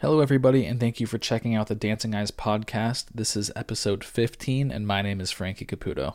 Hello, everybody, and thank you for checking out the Dancing Eyes podcast. This is episode 15, and my name is Frankie Caputo.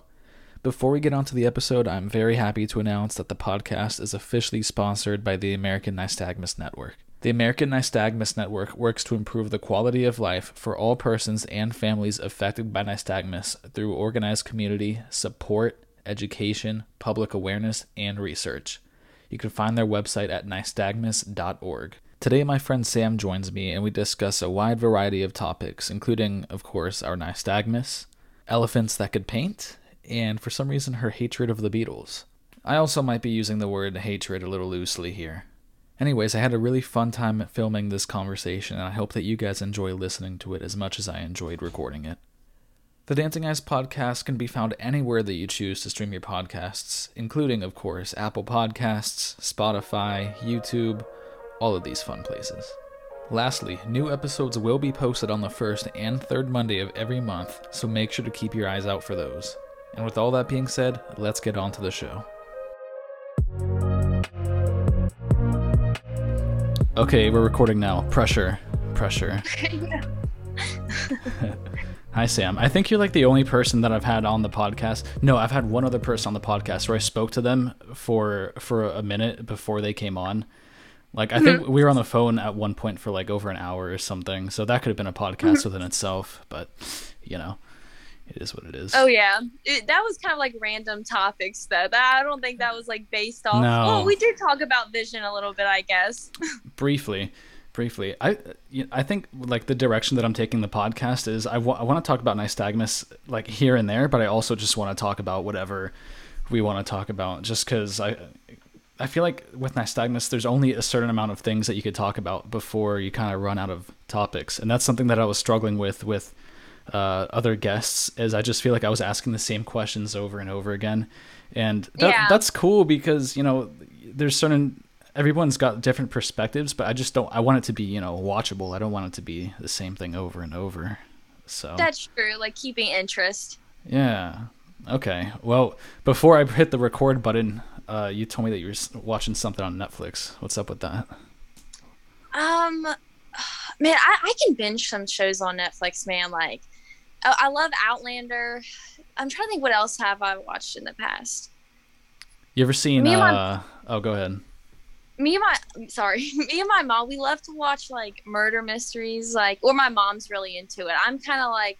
Before we get on to the episode, I'm very happy to announce that the podcast is officially sponsored by the American Nystagmus Network. The American Nystagmus Network works to improve the quality of life for all persons and families affected by nystagmus through organized community, support, education, public awareness, and research. You can find their website at nystagmus.org. Today, my friend Sam joins me and we discuss a wide variety of topics, including, of course, our nystagmus, elephants that could paint, and for some reason, her hatred of the Beatles. I also might be using the word hatred a little loosely here. Anyways, I had a really fun time filming this conversation, and I hope that you guys enjoy listening to it as much as I enjoyed recording it. The Dancing Eyes podcast can be found anywhere that you choose to stream your podcasts, including, of course, Apple Podcasts, Spotify, YouTube, all of these fun places. Lastly, new episodes will be posted on the first and third Monday of every month, so make sure to keep your eyes out for those. And with all that being said, let's get on to the show. Okay, we're recording now. Pressure. Pressure. Hi, Sam. I think you're like the only person that I've had on the podcast. No, I've had one other person on the podcast where I spoke to them for for a minute before they came on. Like I mm-hmm. think we were on the phone at one point for like over an hour or something. So that could have been a podcast mm-hmm. within itself, but you know, it is what it is. Oh yeah, it, that was kind of like random topics though. That I don't think that was like based off. No. Well, we did talk about vision a little bit, I guess. briefly briefly i i think like the direction that i'm taking the podcast is I want to talk about nystagmus like here and there but i also just want to talk about whatever we want to talk about just because i i feel like with nystagmus there's only a certain amount of things that you could talk about before you kind of run out of topics and that's something that i was struggling with with uh, other guests is i just feel like i was asking the same questions over and over again and that, Yeah. that's cool because you know there's certain everyone's got different perspectives, but I just don't. I want it to be you know watchable. I don't want it to be the same thing over and over. So That's true. Like keeping interest. yeah, okay. Well, before I hit the record button, uh, you told me that you were watching something on Netflix. What's up with that? Um, man, I, I can binge some shows on Netflix, man. Like, I, I love Outlander. I'm trying to think what else have I watched in the past. You ever seen? Me and my- Uh, oh, go ahead. me and my sorry me and my mom we love to watch like murder mysteries like or my mom's really into it i'm kind of like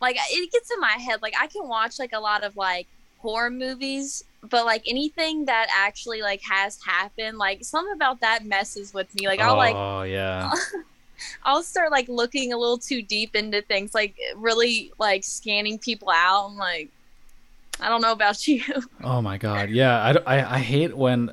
like it gets in my head like i can watch like a lot of like horror movies but like anything that actually like has happened like something about that messes with me like i'll like oh yeah. i'll start like looking a little too deep into things like really like scanning people out and like i don't know about you Oh my god. Yeah. I I hate when.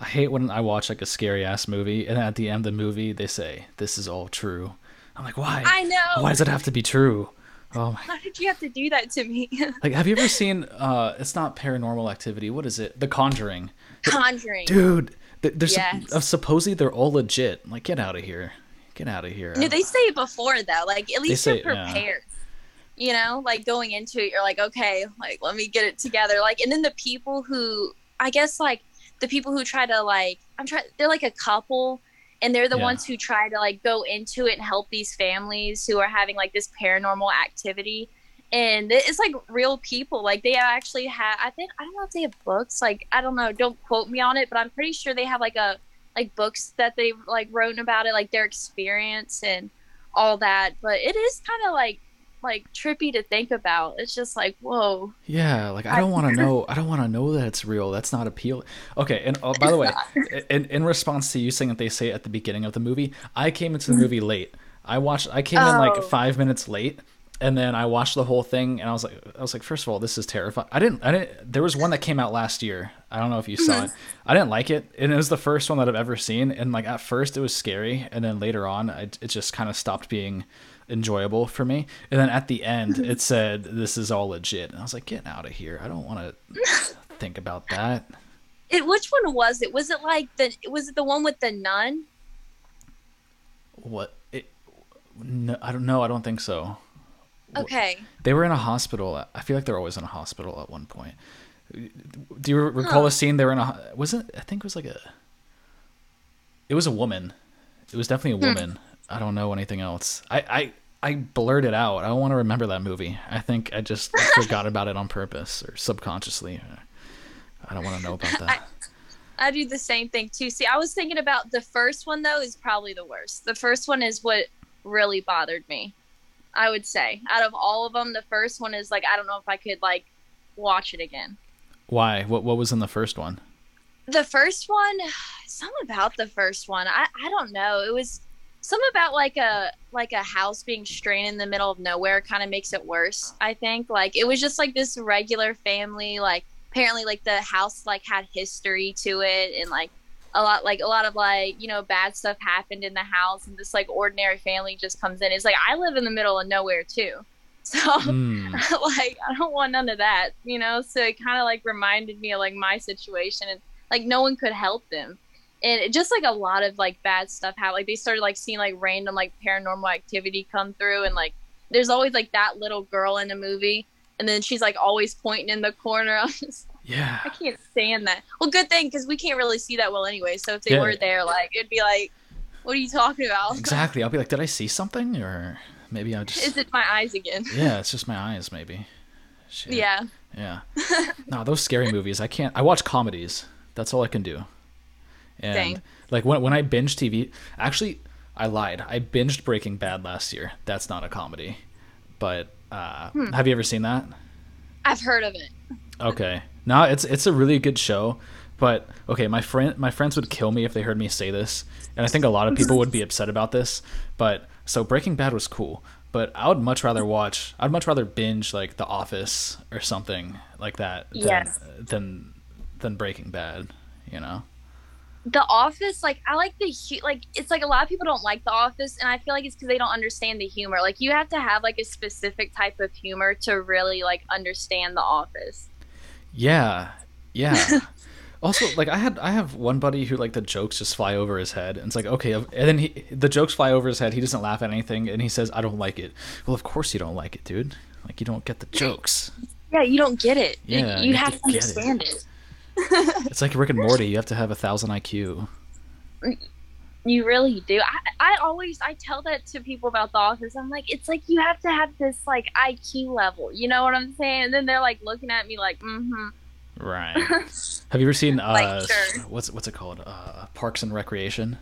I hate when I watch like a scary ass movie and at the end of the movie they say this is all true. I'm like, why? i know Why does it have to be true? Oh my how did you have to do that to me Like, have you ever seen? uh It's not Paranormal Activity. What is it? The Conjuring. conjuring Dude, th- there's Yes. uh, supposedly they're all legit. Like, get out of here. Get out of here. No, they say it before though. Like at least you're it, yeah. prepared. You know, like going into it, you're like, okay, like let me get it together. Like, and then the people who, I guess, like the people who try to like, I'm trying. They're like a couple, and they're the Yeah. ones who try to like go into it and help these families who are having like this paranormal activity. And it's like real people. Like they actually have. I think I don't know if they have books. Like I don't know. Don't quote me on it, but I'm pretty sure they have like a like books that they've like written about it, like their experience and all that. But it is kind of like like trippy to think about. It's just like whoa. Yeah, like I don't want to know. I don't want to know that it's real. That's not appealing. Okay, and oh, by the way, in in response to you saying that they say at the beginning of the movie, I came into the mm-hmm. movie late. I watched. I came in like Oh. five minutes late, and then I watched the whole thing, and I was like, I was like, first of all, this is terrifying. I didn't. I didn't. There was one that came out last year. I don't know if you saw it. Mm-hmm. I didn't like it, and it was the first one that I've ever seen. And like at first, it was scary, and then later on, I, it just kind of stopped being enjoyable for me. And then at the end, it said, "This is all legit," and I was like, "Get out of here! I don't want to think about that." It which one was it? Was it like the was it the one with the nun? What? It, no, I don't know. I don't think so. Okay. They were in a hospital. I feel like they're always in a hospital at one point. Do you recall Huh. a scene they were in a? Was it? I think it was like a. It was a woman. It was definitely a Hmm. woman. I don't know anything else. I I I blurted out. I don't want to remember that movie. I think I just forgot about it on purpose or subconsciously. I don't want to know about that. I, I do the same thing too. See, I was thinking about the first one though is probably the worst. The first one is what really bothered me. I would say out of all of them, the first one is like I don't know if I could like watch it again. Why? What What was in the first one? The first one, some about the first one. I I don't know. It was something about like a like a house being strained in the middle of nowhere kind of makes it worse. I think like it was just like this regular family. Like apparently like the house like had history to it and like a lot like a lot of like you know bad stuff happened in the house and this like ordinary family just comes in it's like i live in the middle of nowhere too so mm. like i don't want none of that you know so it kind of like reminded me of like my situation and like no one could help them and it just like a lot of like bad stuff happened like they started like seeing like random like paranormal activity come through and like there's always like that little girl in the movie and then she's like always pointing in the corner i'm just yeah. I can't stand that. Well, good thing because we can't really see that well anyway. So if they yeah. were there, like it'd be like, what are you talking about? Exactly. I'll be like, did I see something, or maybe I just is it my eyes again? yeah, it's just my eyes, maybe. Shit. Yeah. Yeah. no, those scary movies. I can't. I watch comedies. That's all I can do. And Dang. like when when I binge TV, actually, I lied. I binged Breaking Bad last year. That's not a comedy, but uh, hmm. have you ever seen that? I've heard of it. Okay. No, it's it's a really good show. But okay, my friend my friends would kill me if they heard me say this, and I think a lot of people would be upset about this. But so Breaking Bad was cool, but I would much rather watch. I'd much rather binge like The Office or something like that than yes. than, than Breaking Bad. You know. The Office, like I like the like it's like a lot of people don't like The Office, and I feel like it's because they don't understand the humor. Like you have to have like a specific type of humor to really like understand The Office. Yeah, yeah. also, like I had, I have one buddy who like the jokes just fly over his head, and it's like okay, and then he the jokes fly over his head. He doesn't laugh at anything, and he says, "I don't like it." Well, of course you don't like it, dude. Like you don't get the jokes. Yeah, you don't get it. Yeah, you, you, you have, have, to understand it. it. It's like Rick and Morty. You have to have a thousand IQ. You really do. I, I always I tell that to people about the office. I'm like, it's like you have to have this like IQ level. You know what I'm saying? And then they're like looking at me like, mm-hmm. Right. have you ever seen uh like, sure. what's what's it called? Uh Parks and Recreation?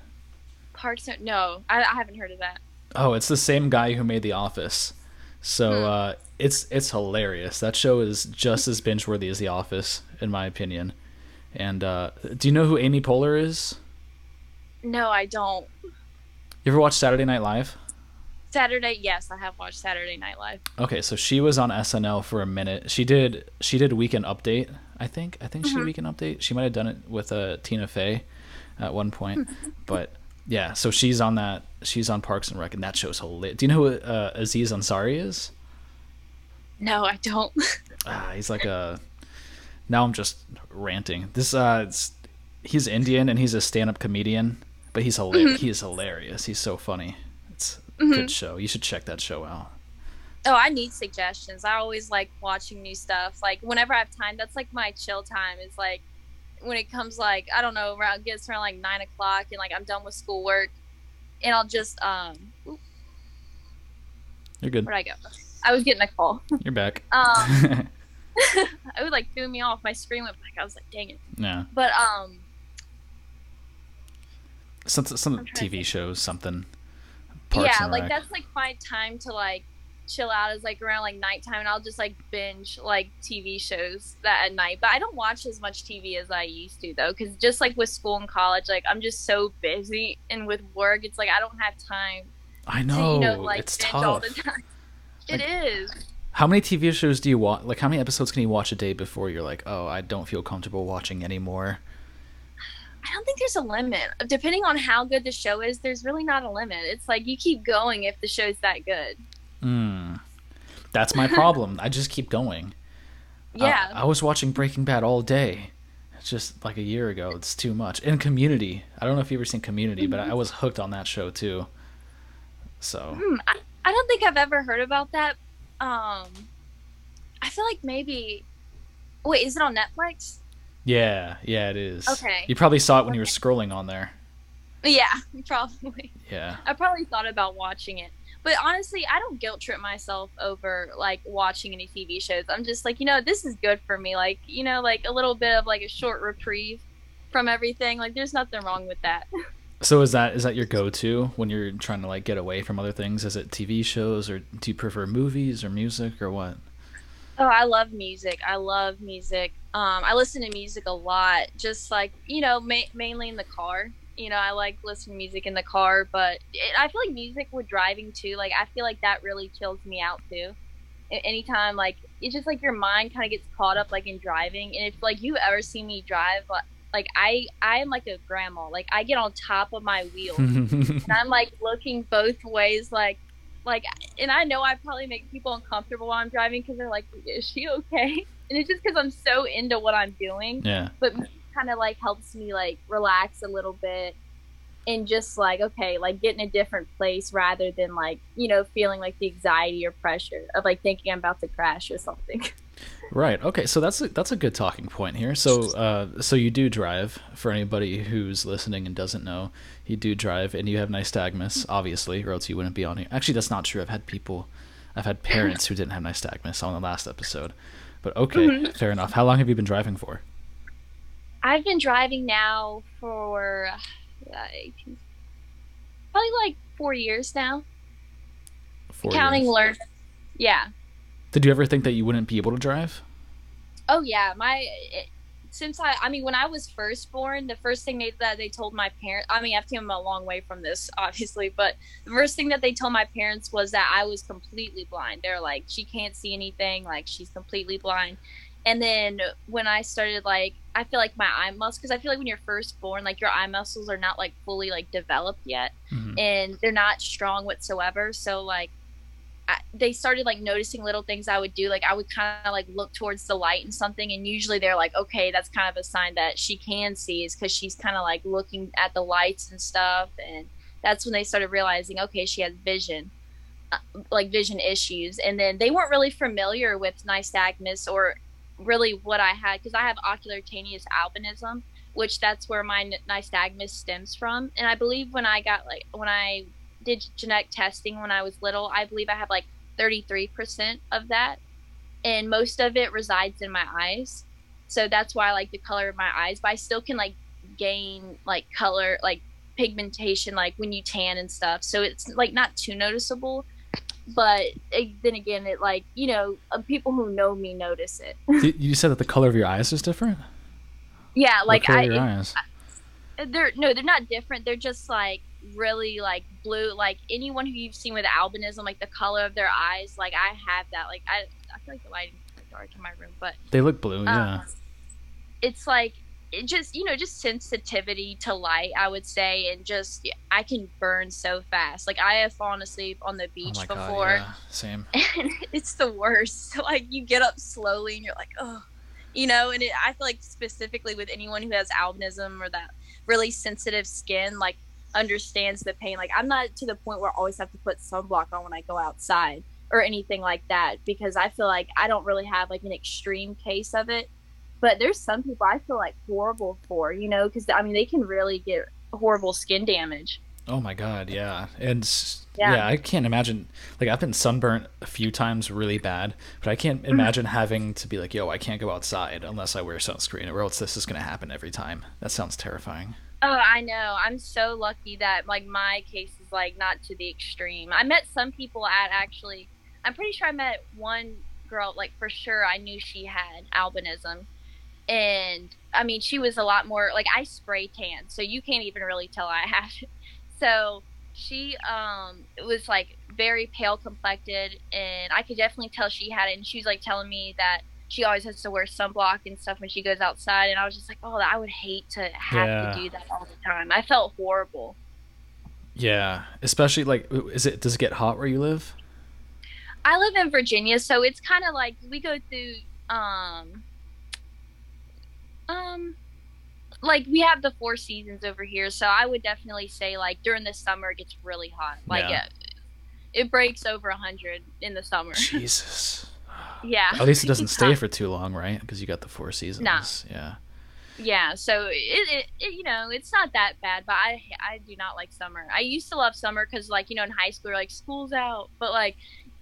Parks and no, I, I haven't heard of that. Oh, it's the same guy who made The Office. So hmm. uh it's it's hilarious. That show is just as binge worthy as The Office, in my opinion. And uh do you know who Amy Poehler is? No, I don't. You ever watch Saturday Night Live? Saturday, yes, I have watched Saturday Night Live. Okay, so she was on SNL for a minute. She did she did Weekend Update, I think. I think mm-hmm. she did mm-hmm. Weekend Update. She might have done it with uh, Tina Fey at one point, but yeah. So she's on that. She's on Parks and Rec, and that show's hilarious. Do you know who uh, Aziz Ansari is? No, I don't. ah, he's like a. Now I'm just ranting. This uh, he's Indian and he's a stand-up comedian but he's hilarious. Mm-hmm. He is hilarious. He's so funny. It's a mm-hmm. good show. You should check that show out. Oh, I need suggestions. I always like watching new stuff. Like whenever I have time, that's like my chill time. Is like when it comes like I don't know around gets around like nine o'clock and like I'm done with schoolwork, and I'll just um. You're good. Where'd I go? I was getting a call. You're back. Um, it would like threw me off. My screen went black. I was like, dang it. Yeah. But um, some some TV shows, something. Parks yeah, like that's like my time to like chill out is like around like nighttime, and I'll just like binge like TV shows that at night. But I don't watch as much TV as I used to though, because just like with school and college, like I'm just so busy, and with work, it's like I don't have time. I know, to, you know like, it's tough. All the time. It like, is. How many TV shows do you watch? Like, how many episodes can you watch a day before you're like, oh, I don't feel comfortable watching anymore? I don't think there's a limit. Depending on how good the show is, there's really not a limit. It's like you keep going if the show's that good. Hmm. That's my problem. I just keep going. Yeah. I, I, was watching Breaking Bad all day. It's just like a year ago. It's too much. And Community. I don't know if you've ever seen Community, mm-hmm. but I was hooked on that show too. So. Hmm. I, I don't think I've ever heard about that. Um, I feel like maybe. Wait, is it on Netflix? Yeah, yeah, it is. Okay. You probably saw it when okay. you were scrolling on there. Yeah, probably. Yeah. I probably thought about watching it. But honestly, I don't guilt trip myself over like watching any TV shows. I'm just like, you know, this is good for me. Like, you know, like a little bit of like a short reprieve from everything. Like there's nothing wrong with that. So is that is that your go-to when you're trying to like get away from other things? Is it TV shows or do you prefer movies or music or what? Oh, I love music. I love music. Um, I listen to music a lot, just like you know, ma- mainly in the car. You know, I like listening to music in the car, but it, I feel like music with driving too. Like, I feel like that really chills me out too. Anytime, like, it's just like your mind kind of gets caught up, like in driving. And if like you ever see me drive, like, like I, I am like a grandma. Like, I get on top of my wheel and I'm like looking both ways, like, like, and I know I probably make people uncomfortable while I'm driving because they're like, "Is she okay?" And it's just because I'm so into what I'm doing yeah. but kind of like helps me like relax a little bit and just like okay like get in a different place rather than like you know feeling like the anxiety or pressure of like thinking i'm about to crash or something Right. Okay. So that's a, that's a good talking point here. So uh, so you do drive for anybody who's listening and doesn't know. You do drive, and you have nystagmus, obviously, or else you wouldn't be on here. Actually, that's not true. I've had people, I've had parents who didn't have nystagmus on the last episode. But okay, fair enough. How long have you been driving for? i've been driving now for uh, probably like four years now Four counting years. learn yeah Did you ever think that you wouldn't be able to drive? Oh yeah, my it, since I I mean when I was first born, the first thing they, that they told my parents, I mean I've come a long way from this obviously, but the first thing that they told my parents was that I was completely blind. They're like she can't see anything, like she's completely blind. And then when I started like I feel like my eye muscles because I feel like when you're first born, like your eye muscles are not like fully like developed yet Mhm. and they're not strong whatsoever. So like, I, they started like noticing little things I would do. Like I would kind of like look towards the light and something, and usually they're like, okay, that's kind of a sign that she can see, is because she's kind of like looking at the lights and stuff. And that's when they started realizing, okay, she has vision, uh, like vision issues. And then they weren't really familiar with nystagmus or really what I had because I have oculocutaneous albinism which that's where my nystagmus stems from. And I believe when I got like when I did genetic testing when I was little, I believe I have like 33% of that, and most of it resides in my eyes. So that's why I like the color of my eyes, but I still can like gain like color, like pigmentation, like when you tan and stuff. So it's like not too noticeable. But it, then again, it like you know, uh, people who know me notice it. You- said that the color of your eyes is different. yeah, like I, it- eyes? they're no they're not different they're just like really like blue like anyone who you've seen with albinism like the color of their eyes like i have that like i i feel like the of dark in my room but They look blue. Yeah. um, it's like it just you know just sensitivity to light i would say and just i can burn so fast like i have fallen asleep on the oh beach my before god. Yeah. Same. and it's the worst. Like you get up slowly and you're like, oh, you know. And it, I feel like specifically with anyone who has albinism or that really sensitive skin, like understands the pain. Like I'm not to the point where I always have to put sunblock on when I go outside or anything like that because I feel like I don't really have like an extreme case of it. But there's some people I feel like horrible for, you know, because I mean they can really get horrible skin damage. Oh my god, yeah. And Yeah. yeah. I can't imagine like I've been sunburnt a few times really bad, but I can't Mm-hmm. imagine having to be like, "Yo, I can't go outside unless I wear sunscreen or else this is going to happen every time." That sounds terrifying. Oh, I know. I'm so lucky that like my case is like not to the extreme. I met some people at actually. I'm pretty sure I met one girl like for sure I knew she had albinism, and I mean she was a lot more like I spray tan, so you can't even really tell I have. it. So she um was like very pale complected, and I could definitely tell she had it. And she was like telling me that she always has to wear sunblock and stuff when she goes outside and i was just like oh i would hate to have Yeah. to do that all the time i felt horrible Yeah, especially like is it does it get hot where you live? i live in virginia so it's kind of like we go through um um like we have the four seasons over here so i would definitely say like during the summer it gets really hot like Yeah. it, it breaks over 100 in the summer Jesus. Yeah At least it doesn't stay for too long, right? Because you got the four seasons. No. Yeah. yeah, so it, it, it, you know it's not that bad, but I I do not like summer. I used to love summer because like you know in high school like school's out, but like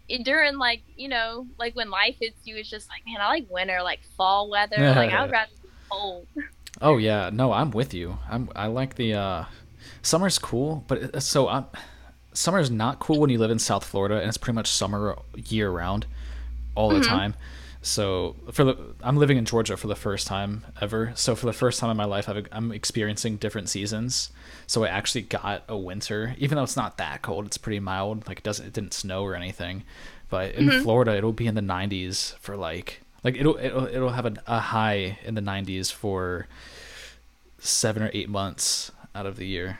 it, during like you know like when life hits you, it's just like man I like winter like fall weather. like I would rather be cold. Oh yeah, no, I'm with you. I'm I like the uh, summer's cool, but it, so I'm summer's not cool when you live in South Florida and it's pretty much summer year round, all the mm-hmm. time. So for the I'm living in Georgia for the first time ever. So for the first time in my life, i am experiencing different seasons. So I actually got a winter, even though it's not that cold. It's pretty mild. Like it doesn't it didn't snow or anything. But in mm-hmm. Florida, it'll be in the 90s for like like it'll it'll it'll have a, a high in the 90s for seven or eight months out of the year.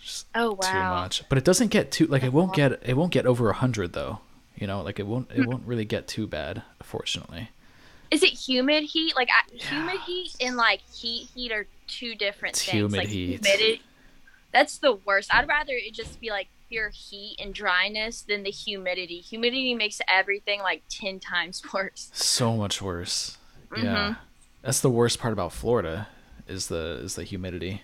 Just oh wow! Too much, but it doesn't get too like it won't get it won't get over a hundred though. You know, like it won't it won't really get too bad, fortunately. Is it humid heat? Like yeah. humid heat and like heat heat are two different it's things. Humid like heat. Humidity, that's the worst. I'd rather it just be like pure heat and dryness than the humidity. Humidity makes everything like ten times worse. So much worse. Mm-hmm. Yeah, that's the worst part about Florida is the is the humidity.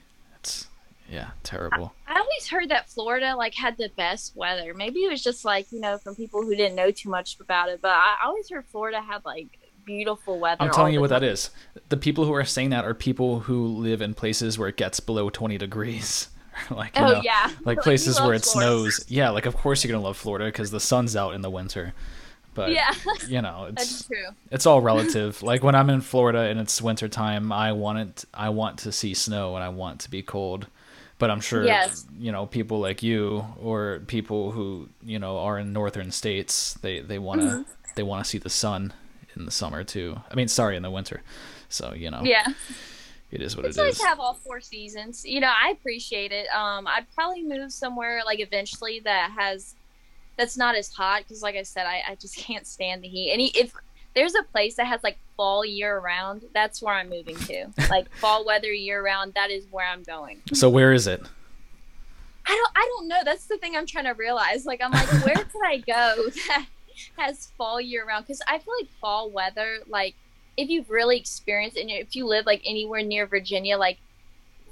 Yeah, terrible. I, I, always heard that Florida like had the best weather. Maybe it was just like you know from people who didn't know too much about it, but I always heard Florida had like beautiful weather. I'm telling you what time. that is. The people who are saying that are people who live in places where it gets below 20 degrees. like oh know, yeah, like places where it Florida. snows. Yeah, like of course you're gonna love Florida because the sun's out in the winter. But yeah, you know, it's it's all relative. like when I'm in Florida and it's winter time, I want it. I want to see snow and I want to be cold but I'm sure yes. you know people like you or people who you know are in northern states they they want to mm-hmm. they want to see the sun in the summer too. I mean, sorry, in the winter. So you know, yeah, it is what it's it nice to have all four seasons. You know, I appreciate it. Um, I'd probably move somewhere like eventually that has that's not as hot because, like I said, I, I just can't stand the heat. And if there's a place that has like fall year round, that's where I'm moving to. like fall weather year round, that is where I'm going. So where is it? I don't I don't know. That's the thing I'm trying to realize. Like I'm like, where can I go that has fall year round? Because I feel like fall weather, like if you've really experienced and if you live like anywhere near Virginia, like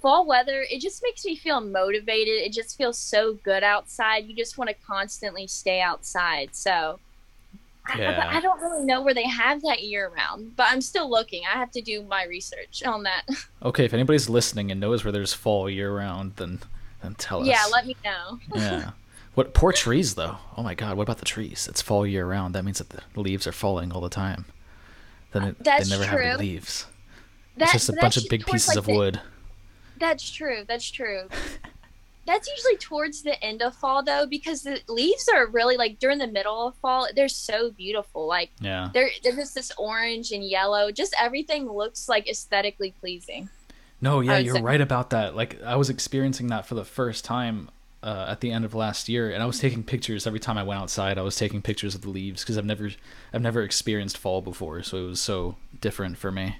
fall weather, it just makes me feel motivated. It just feels so good outside. You just want to constantly stay outside. So yeah. I, I don't really know where they have that year round, but I'm still looking. I have to do my research on that. Okay, if anybody's listening and knows where there's fall year round, then then tell us. Yeah, let me know. yeah. What poor trees though? Oh my god, what about the trees? It's fall year round. That means that the leaves are falling all the time. Then it, they never true. have leaves. That, it's just a bunch of big pieces like of the, wood. That's true. That's true. That's usually towards the end of fall though, because the leaves are really like during the middle of fall. They're so beautiful. Like yeah, they're they're just this orange and yellow. Just everything looks like aesthetically pleasing. No, yeah, you're say. right about that. Like I was experiencing that for the first time uh, at the end of last year, and I was taking pictures every time I went outside. I was taking pictures of the leaves because I've never I've never experienced fall before, so it was so different for me.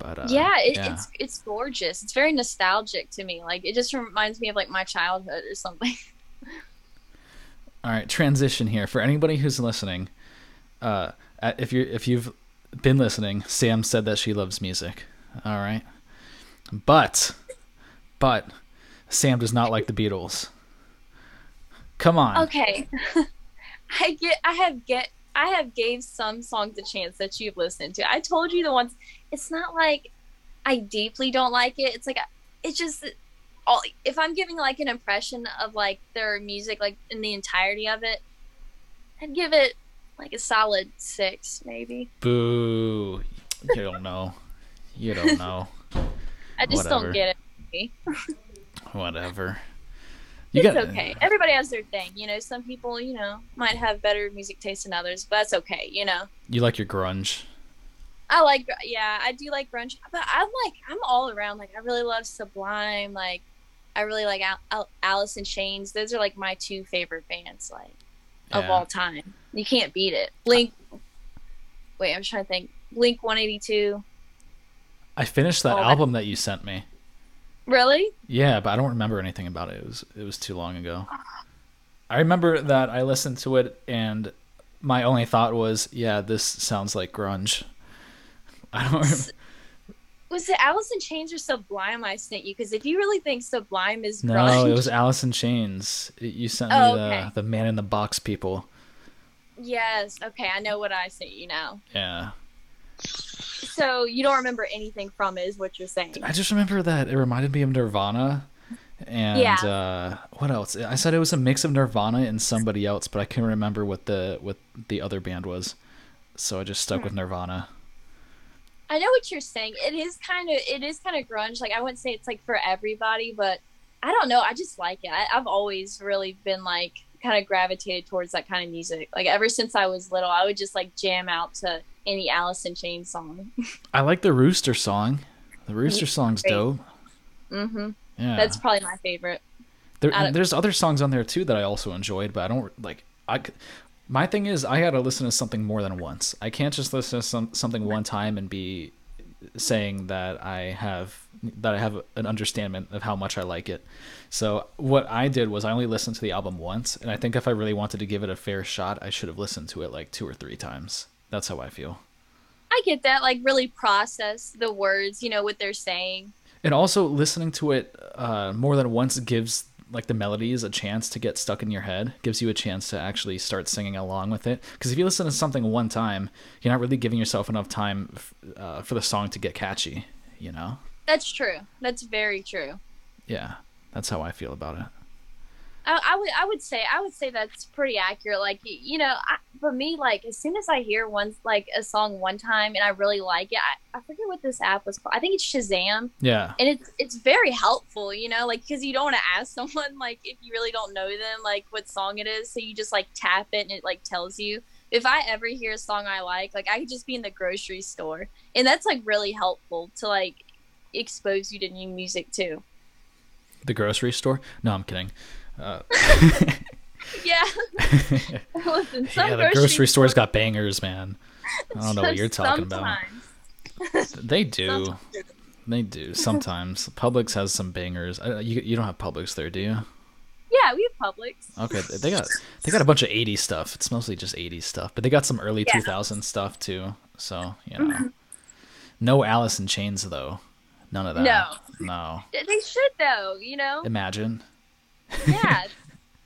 But uh, yeah, it, yeah, it's it's gorgeous. It's very nostalgic to me. Like it just reminds me of like my childhood or something. All right, transition here for anybody who's listening. Uh, if you if you've been listening, Sam said that she loves music. All right, but but Sam does not like the Beatles. Come on. Okay. I get I have get I have gave some songs a chance that you've listened to. I told you the ones it's not like I deeply don't like it. It's like it's just all if I'm giving like an impression of like their music like in the entirety of it, I'd give it like a solid six maybe. Boo! You don't know. You don't know. I just Whatever. don't get it. Whatever. You it's got okay. Everybody has their thing, you know. Some people, you know, might have better music taste than others, but that's okay, you know. You like your grunge. I like, yeah, I do like grunge, but I'm like, I'm all around. Like, I really love Sublime. Like, I really like Al- Al- Alice in Chains. Those are like my two favorite bands, like yeah. of all time. You can't beat it. Blink. Wait, I'm trying to think. Blink 182. I finished that oh, album that. that you sent me. Really? Yeah, but I don't remember anything about it. It was it was too long ago. I remember that I listened to it and my only thought was, yeah, this sounds like grunge. I don't. was it Alice in Chains or Sublime I sent you? Because if you really think Sublime is No, grunge, it was Alice in Chains. You sent me Oh, the okay. the man in the box people. yes, okay, I know what I sent you now. Yeah. So you don't remember anything from it, is what you're saying? I just remember that it reminded me of Nirvana. And Yeah. uh, what else? I said it was a mix of Nirvana and somebody else, but I can't remember what the what the other band was. So I just stuck Hmm. with Nirvana. I know what you're saying. It is kind of it is kind of grunge. Like I wouldn't say it's like for everybody, but I don't know. I just like it. I, I've always really been like kind of gravitated towards that kind of music. Like ever since I was little, I would just like jam out to any Alice in Chains song. I like the Rooster song. The Rooster song's dope. hmm Yeah. That's probably my favorite. There, there's other songs on there too that I also enjoyed, but I don't like. I my thing is I got to listen to something more than once. I can't just listen to some, something one time and be saying that I have that I have an understanding of how much I like it. So what I did was I only listened to the album once, and I think if I really wanted to give it a fair shot, I should have listened to it like two or three times. That's how I feel. I get that. Like really process the words, you know, what they're saying. And also listening to it uh, more than once gives like the melodies a chance to get stuck in your head. Gives you a chance to actually start singing along with it. Because if you listen to something one time, you're not really giving yourself enough time f- uh, for the song to get catchy. You know? That's true. That's very true. Yeah, that's how I feel about it. I, I would I would say I would say that's pretty accurate. Like you know, I, for me, like as soon as I hear one like a song one time and I really like it, I, I forget what this app was called. I think it's Shazam, Yeah, and it's it's very helpful. You know, like because you don't want to ask someone like if you really don't know them like what song it is, so you just like tap it and it like tells you. If I ever hear a song I like, like I could just be in the grocery store, and that's like really helpful to like expose you to new music too. the grocery store. No, I'm kidding. Uh, Yeah. Listen, some yeah, the grocery store's got bangers, man. I don't know what you're talking about. They do. Sometimes. They do sometimes. Publix has some bangers. Uh, you you don't have Publix there, do you? Yeah, we have Publix. Okay, they got they got a bunch of '80s stuff. It's mostly just '80s stuff, but they got some early Yeah. 2000s stuff too. So you know, no Alice in Chains though. None of that. No. No. They should though, you know. Imagine Yeah.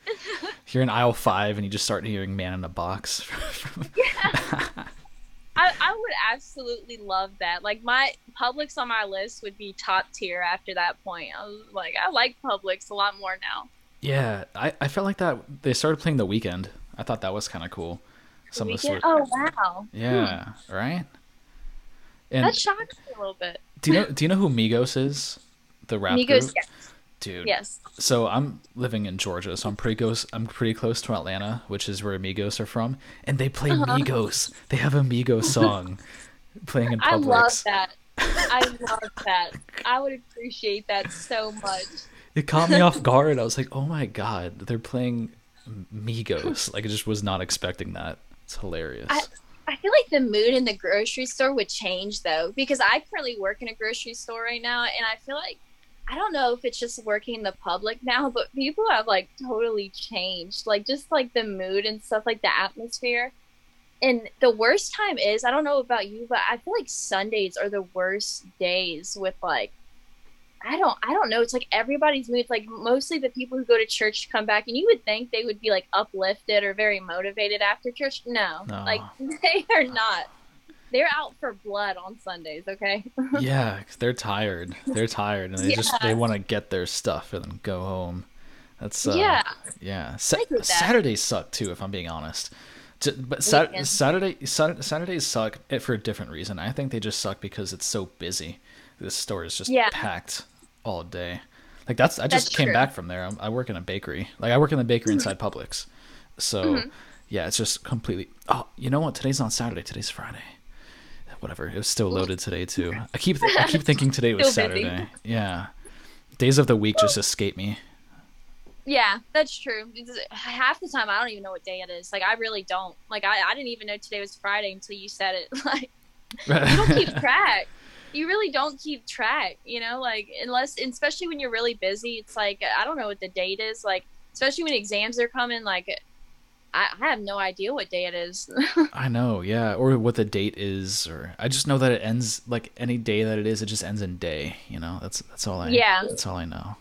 you're in aisle five and you just start hearing "Man in a Box." I, I would absolutely love that. Like my Publix on my list would be top tier after that point. I was like, I like Publix a lot more now. yeah, I I felt like that. They started playing the Weeknd. I thought that was kind of cool. Some of the sort. Oh wow. Yeah. Hmm. Right. And That shocks me a little bit. do you know do you know who Migos is? The rap Migos, group? yes. Dude. yes. So I'm living in Georgia, so I'm pretty close. I'm pretty close to Atlanta, which is where Amigos are from, and they play Uh-huh. Migos. They have a Migos song playing in Publix. I love that. I love that. I would appreciate that so much. It caught me off guard. I was like, "Oh my god, they're playing Migos!" Like I just was not expecting that. It's hilarious. I- I feel like the mood in the grocery store would change though, because I currently work in a grocery store right now, and I feel like I don't know if it's just working in the public now, but people have like totally changed, like just like the mood and stuff, like the atmosphere. And the worst time is I don't know about you, but I feel like Sundays are the worst days with like I don't I don't know. It's like everybody's mood. Like mostly the people who go to church come back, and you would think they would be like uplifted or very motivated after church. No, No. like they are not. They're out for blood on Sundays. Okay. yeah, 'cause they're tired. They're tired, and they just they want to get their stuff and go home. That's uh, yeah. Yeah, Sa-. Saturdays suck too, if I'm being honest. But Sat- Weekends. Saturday, Saturdays suck eh, for a different reason. I think they just suck because it's so busy. This store is just Yeah. packed all day. Like that's I just That's came true. back from there. I'm, I work in a bakery. Like I work in the bakery inside Publix. So Mm-hmm. yeah, it's just completely. Oh, you know what? Today's not Saturday. Today's Friday. Whatever. It was still loaded today too. I keep I keep thinking today was Still busy. Saturday. Yeah. Days of the week just escape me. Yeah, that's true. Half the time I don't even know what day it is. Like I really don't. Like I, I didn't even know today was Friday until you said it. Like you don't keep track. You really don't keep track, you know, like unless especially when you're really busy, it's like I don't know what the date is, like especially when exams are coming, like I, I have no idea what day it is. I know, yeah, or what the date is, or I just know that it ends like any day that it is. It just ends in day. You know, that's that's all I. Yeah. That's all I know.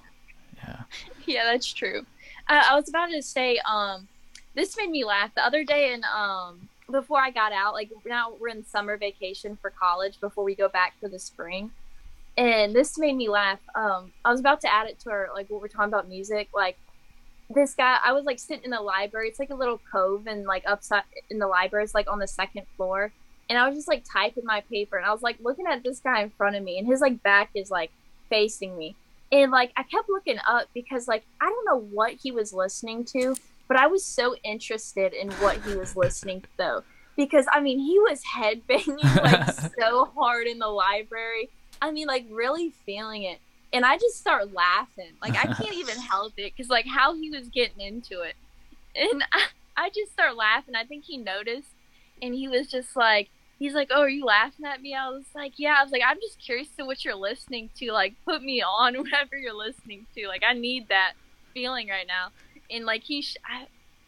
Yeah. yeah, that's true. Uh, I was about to say, um, this made me laugh the other day, and um, before I got out, like now we're in summer vacation for college before we go back for the spring, and this made me laugh. Um, I was about to add it to our like what we're talking about music, like this guy. I was like sitting in the library. It's like a little cove, and like upside in the library, it's like on the second floor, and I was just like typing my paper, and I was like looking at this guy in front of me, and his like back is like facing me and like I kept looking up because like I don't know what he was listening to, but I was so interested in what he was listening to though. Because I mean he was headbanging like so hard in the library. I mean like really feeling it. And I just start laughing. Like I can't even help it because like how he was getting into it. And I, I just start laughing. I think he noticed and he was just like he's like, "Oh, are you laughing at me?" I was like, "Yeah." I was like, "I'm just curious to what you're listening to. Like, put me on whatever you're listening to. Like, I need that feeling right now." And like he, sh- I,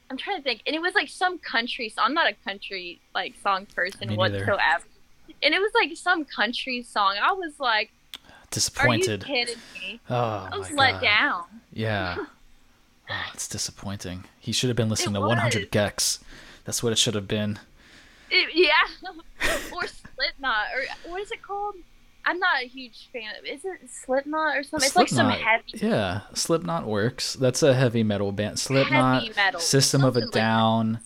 I'm trying to think, and it was like some country. So I'm not a country like song person whatsoever. And it was like some country song. I was like, Disappointed. "Are you kidding me?" Oh I was let god. down. Yeah. Oh, it's disappointing. He should have been listening It to 100 was. gecs. That's what it should have been. It- yeah, or Slipknot, or what is it called? I'm not a huge fan of. Is it Slipknot or something? It's like some heavy Yeah, Slipknot works. That's a heavy metal band. Slipknot, metal. System of a something like. Down.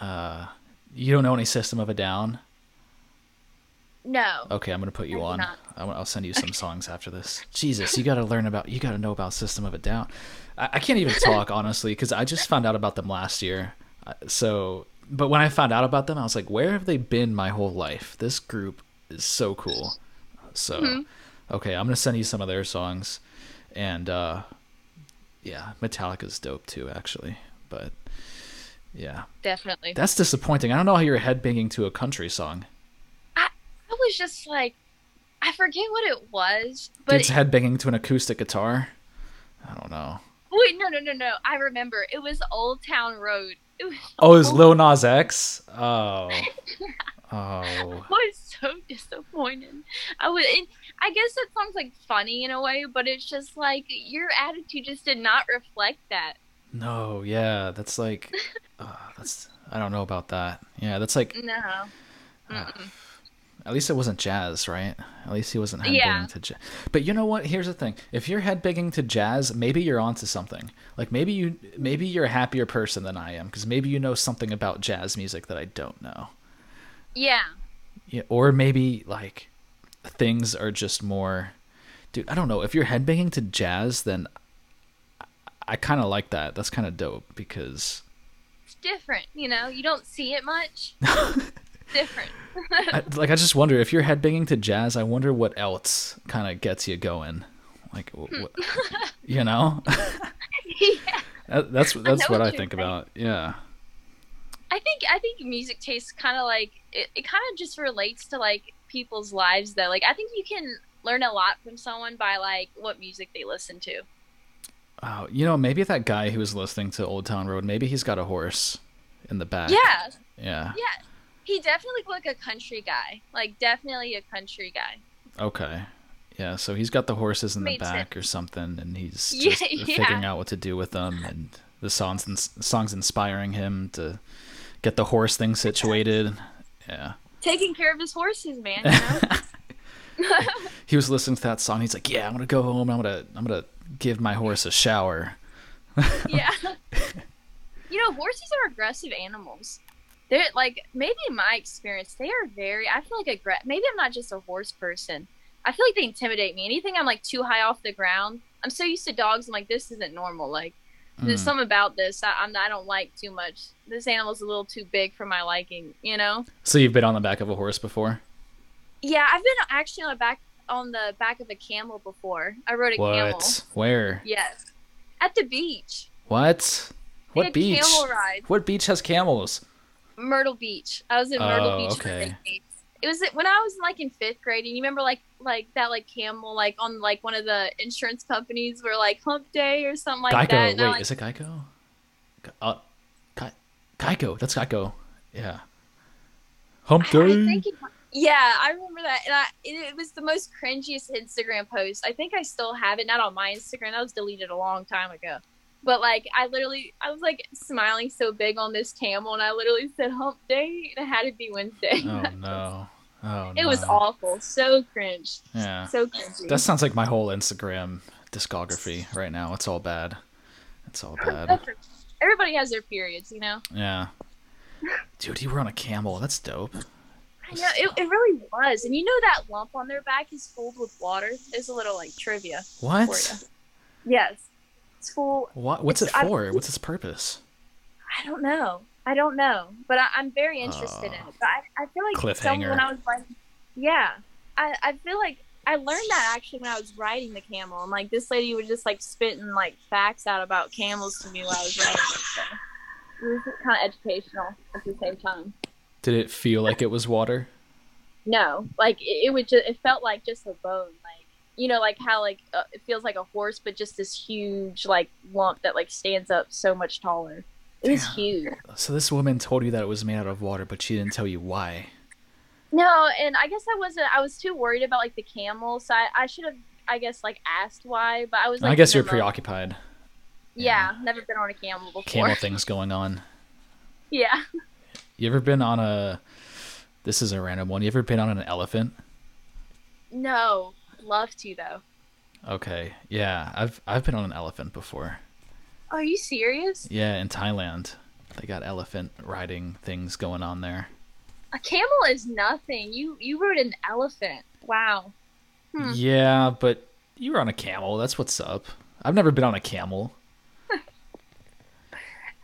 Uh, you don't know any System of a Down? No. Okay, I'm gonna put you I on. I'll send you some songs after this. Jesus, you got to learn about. You got to know about System of a Down. I, I can't even talk honestly because I just found out about them last year. Uh, So, but when I found out about them, I was like, where have they been my whole life? This group is so cool. So, Mhm. okay, I'm gonna send you some of their songs, and uh, yeah, Metallica's dope too, actually. But yeah, Definitely. that's disappointing. I don't know how you're headbanging to a country song. I was just like, I forget what it was, but Dude's headbanging to an acoustic guitar. I don't know. wait, no, no, no, no. I remember. It was Old Town Road. It was. Oh, is Old- Lil Nas X? Oh, oh, I was so disappointed. I was. And I guess that sounds like funny in a way, but it's just like your attitude just did not reflect that. no, yeah, that's like, uh, that's I don't know about that. Yeah, that's like No. Uh. At least it wasn't jazz, right? At least he wasn't headbanging Yeah. to jazz. But you know what? Here's the thing: if you're headbanging to jazz, maybe you're onto something. Like maybe you, maybe you're a happier person than I am, because maybe you know something about jazz music that I don't know. Yeah. Yeah, or maybe like things are just more. Dude, I don't know. If you're headbanging to jazz, then I, I kind of like that. That's kind of dope because It's different, you know. You don't see it much. Different. I, like I just wonder if you're headbanging to jazz. I wonder what else kind of gets you going. Like, wh- hmm. you know, yeah. That- that's that's know what what I think saying. about. Yeah, I think I think music tastes kind of like it, it kind of just relates to like people's lives though. Like I think you can learn a lot from someone by like what music they listen to. oh, you know, maybe that guy who was listening to Old Town Road, maybe he's got a horse in the back. Yeah, yeah. yeah. He definitely looked like a country guy. Like definitely a country guy. Okay. Yeah, so he's got the horses in the Made back or something, and he's just yeah. figuring out what to do with them, and the songs and songs inspiring him to get the horse thing situated. Yeah. Taking care of his horses, man. You know. he was listening to that song. He's like, "Yeah, I'm gonna go home. I'm gonna I'm gonna give my horse a shower." yeah. you know, horses are aggressive animals. They're like maybe in my experience, they are very. I feel like aggressive. Maybe I'm not just a horse person. I feel like they intimidate me. Anything I'm like too high off the ground. I'm so used to dogs. I'm like, this isn't normal. Like, there's Mm. something about this I, I'm I don't like too much. This animal's a little too big for my liking. You know? So you've been on the back of a horse before? Yeah, I've been actually on the back on the back of a camel before. I rode a camel. What? Where? Yes, at the beach. What? What beach? Camel rides. What beach has camels? Myrtle Beach. I was in Myrtle Oh, Beach okay. It was when I was like in fifth grade, and you remember like like that like camel like on like one of the insurance companies were like Hump Day or something like Geico. that. And Wait, I, like, is it Geico? Uh, Ge- Geico. That's Geico. Yeah. Hump I, I day. think it, yeah, I remember that, and I, it, it was the most cringiest Instagram post. I think I still have it, not on my Instagram. That was deleted a long time ago. But like, I literally, I was like smiling so big on this camel, and I literally said "hump day," and it had to be Wednesday. oh no. Oh It was awful, so cringe, Yeah. so cringy. That sounds like my whole Instagram discography right now. It's all bad. It's all bad. Everybody has their periods, you know. Yeah. Dude, you were on a camel. That's dope. I know it, it really was, and you know that lump on their back is filled with water. There's a little like trivia What? Yes, full. What? What's it It's- I- for? What's its purpose? I don't know. I don't know, but I, I'm very interested in Oh. it. But I, I feel like Cliffhanger. when I was writing, yeah, I, I feel like I learned that actually when I was riding the camel, and like this lady was just like spitting like facts out about camels to me while I was riding. it, So it was kind of educational at the same time. Did it feel like it was water? No, like it, it would just it felt like just a bone, like you know, like how like uh, it feels like a horse, but just this huge like lump that like stands up so much taller. It was Damn. huge. So this woman told you that it was made out of water, but she didn't tell you why. No, and I guess I wasn't. I was too worried about like the camel, so I, I should have, I guess, like asked why. But I was. Like, I guess you're preoccupied. Yeah, never been on a camel before. Camel things going on. Yeah. You ever been on a? This is a random one. You ever been on an elephant? No, love to though. Okay, yeah, I've I've been on an elephant before. Are you serious? Yeah, in Thailand, they got elephant riding things going on there. A camel is nothing. You you rode an elephant. Wow. Hmm. Yeah, but you were on a camel. That's what's up. I've never been on a camel.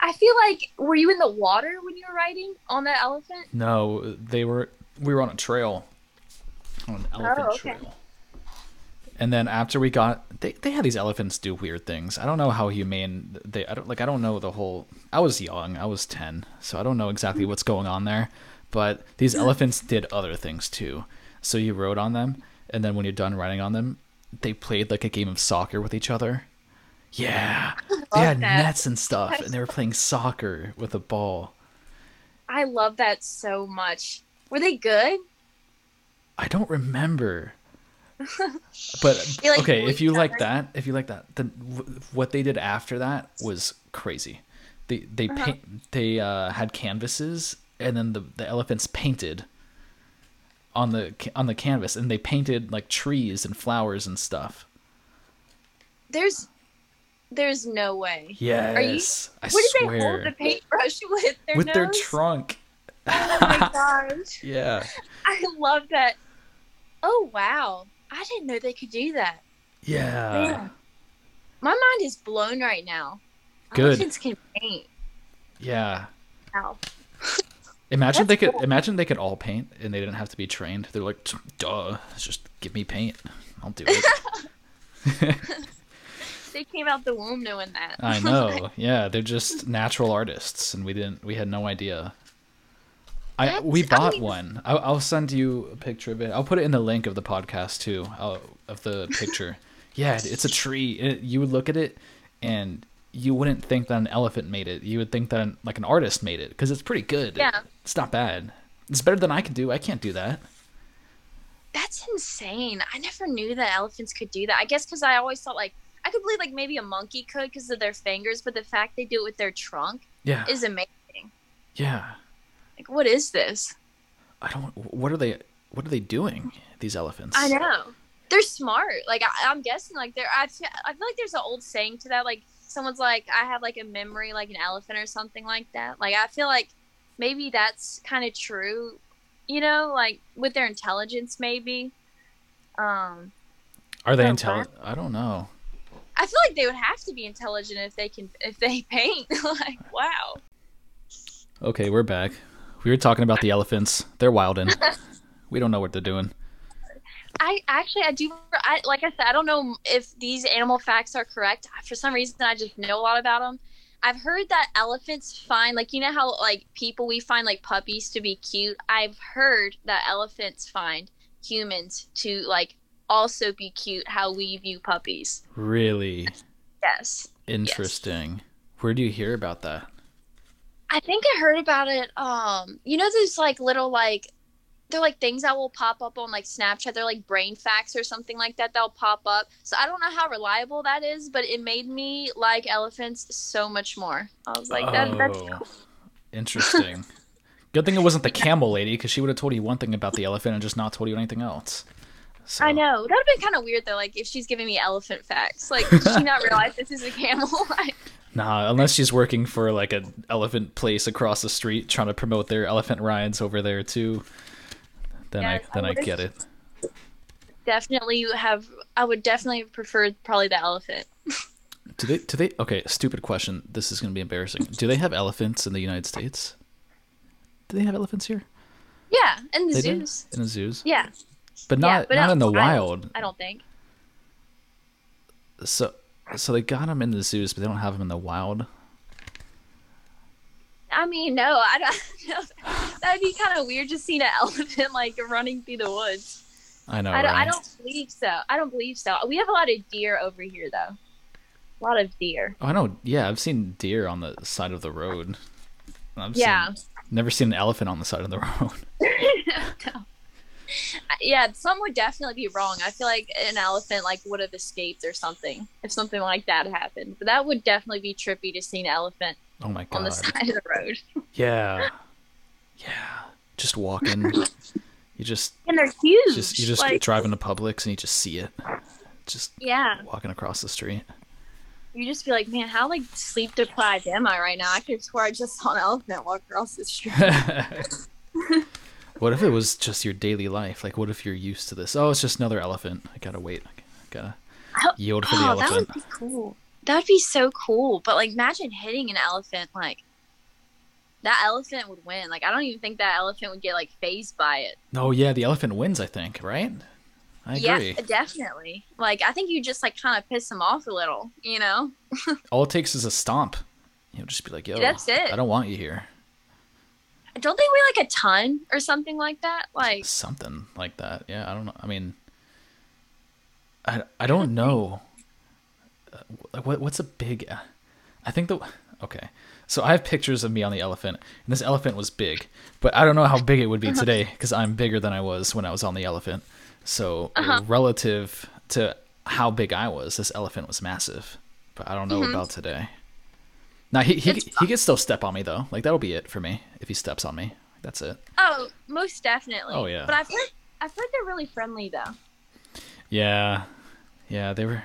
I feel like were you in the water when you were riding on that elephant? No, they were. We were on a trail, on an elephant Oh, okay. trail. And then after we got, they they had these elephants do weird things. I don't know how humane they. I don't like. I don't know the whole. I was young. I was ten, so I don't know exactly what's going on there. But these elephants did other things too. So you rode on them, and then when you're done riding on them, they played like a game of soccer with each other. Yeah, they had that. nets and stuff, and they were playing soccer with a ball. I love that so much. Were they good? I don't remember. But like, okay, if you like that, if you like that, then w- what they did after that was crazy. They they Uh-huh. paint they uh, had canvases, and then the the elephants painted on the on the canvas, and they painted like trees and flowers and stuff. There's there's no way. Yes, I What did they hold the paintbrush with? Their with their trunk. Oh my gosh. Yeah, I love that. Oh wow. I didn't know they could do that. yeah. Man. My mind is blown right now. Good. Elephants can paint. Yeah. Wow. Imagine they could imagine they could all paint and they didn't have to be trained. They're like, duh, just give me paint. I'll do it. They came out the womb knowing that. I know. Yeah, they're just natural artists, and we didn't. We had no idea. I we I bought mean- one. I'll, I'll send you a picture of it. I'll put it in the link of the podcast too. i of the picture. yeah, it's a tree. It, you would look at it, and you wouldn't think that an elephant made it. You would think that an, like an artist made it because it's pretty good. Yeah. it's not bad. It's better than I can do. I can't do that. That's insane. I never knew that elephants could do that. I guess because I always thought like I could believe like maybe a monkey could because of their fingers, but the fact they do it with their trunk Yeah, is amazing. yeah. Like, what is this? I don't. What are they? What are they doing? These elephants. I know they're smart. Like I, I'm guessing, like they're. I feel, I feel like there's an old saying to that. Like someone's like, I have like a memory like an elephant or something like that. Like I feel like maybe that's kind of true. You know, like with their intelligence, maybe. Um, Are they intelligent? I don't know. I feel like they would have to be intelligent if they can if they paint. like wow. Okay, we're back. We were talking about the elephants. They're wildin'. we don't know what they're doing. I actually I do I like I said I don't know if these animal facts are correct. For some reason I just know a lot about them. I've heard that elephants find like you know how like people we find like puppies to be cute. I've heard that elephants find humans to like also be cute how we view puppies. Really Yes. interesting. Where do you hear about that? I think I heard about it. Um, you know, those like little like they're like things that will pop up on like Snapchat. They're like brain facts or something like that that'll pop up. So I don't know how reliable that is, but it made me like elephants so much more. I was like, that, that's Oh. cool. Interesting. Good thing it wasn't the camel lady because she would have told you one thing about the elephant and just not told you anything else. So, I know. That would have been kind of weird though. Like if she's giving me elephant facts, like she not realize this is a camel? Nah, unless she's working for like an elephant place across the street trying to promote their elephant rides over there too. Then Yes, I then I I get it. definitely have. I would definitely prefer probably the elephant. Do they? Do they? Okay, stupid question. This is gonna be embarrassing. Do they have elephants in the United States? Do they have elephants here? Yeah, in the They do? zoos. in the zoos, Yeah, but yeah, not but not in the wild. I don't think. So so they got them in the zoos, but they don't have them in the wild. I mean, no, I don't. No, that'd be kind of weird just seeing an elephant like running through the woods. I know. I don't. right? I don't believe so. I don't believe so. We have a lot of deer over here, though. A lot of deer. Oh, I know. Yeah, I've seen deer on the side of the road. I've Yeah. Seen, never seen an elephant on the side of the road. no. Yeah, some would definitely be wrong. I feel like an elephant like would have escaped or something if something like that happened. But that would definitely be trippy to see an elephant Oh my god! on the side of the road. Yeah. Yeah. Just walking. You just And they're huge. just you just like, drive into Publix and you just see it. Just yeah, walking across the street. you just be like, man, how like sleep deprived am I right now? I could swear I just saw an elephant walk across the street. what if it was just your daily life? Like what if you're used to this? Oh, it's just another elephant. I gotta wait. I gotta Oh, yield for the Oh, that elephant. would be cool. That would be so cool. But like, imagine hitting an elephant. Like, that elephant would win. Like, I don't even think that elephant would get like fazed by it. Oh yeah, the elephant wins, I think, right? I agree. Yeah, definitely. Like, I think you just like kind of piss him off a little. You know? All it takes is a stomp. You'll just be like, yo, That's it. I don't want you here. Don't they weigh like a ton or something like that? Like, Something like that. Yeah, I don't know. I mean, I, I don't know. Uh, What what's a big? uh, I think the okay. So I have pictures of me on the elephant, and this elephant was big, but I don't know how big it would be today because I'm bigger than I was when I was on the elephant. So Uh-huh. relative to how big I was, this elephant was massive. But I don't know Mhm. about today. Now he he, he can still step on me though. Like that'll be it for me if he steps on me. That's it. oh, most definitely. Oh, yeah. But I've heard, I've heard they're really friendly though. Yeah, yeah, they were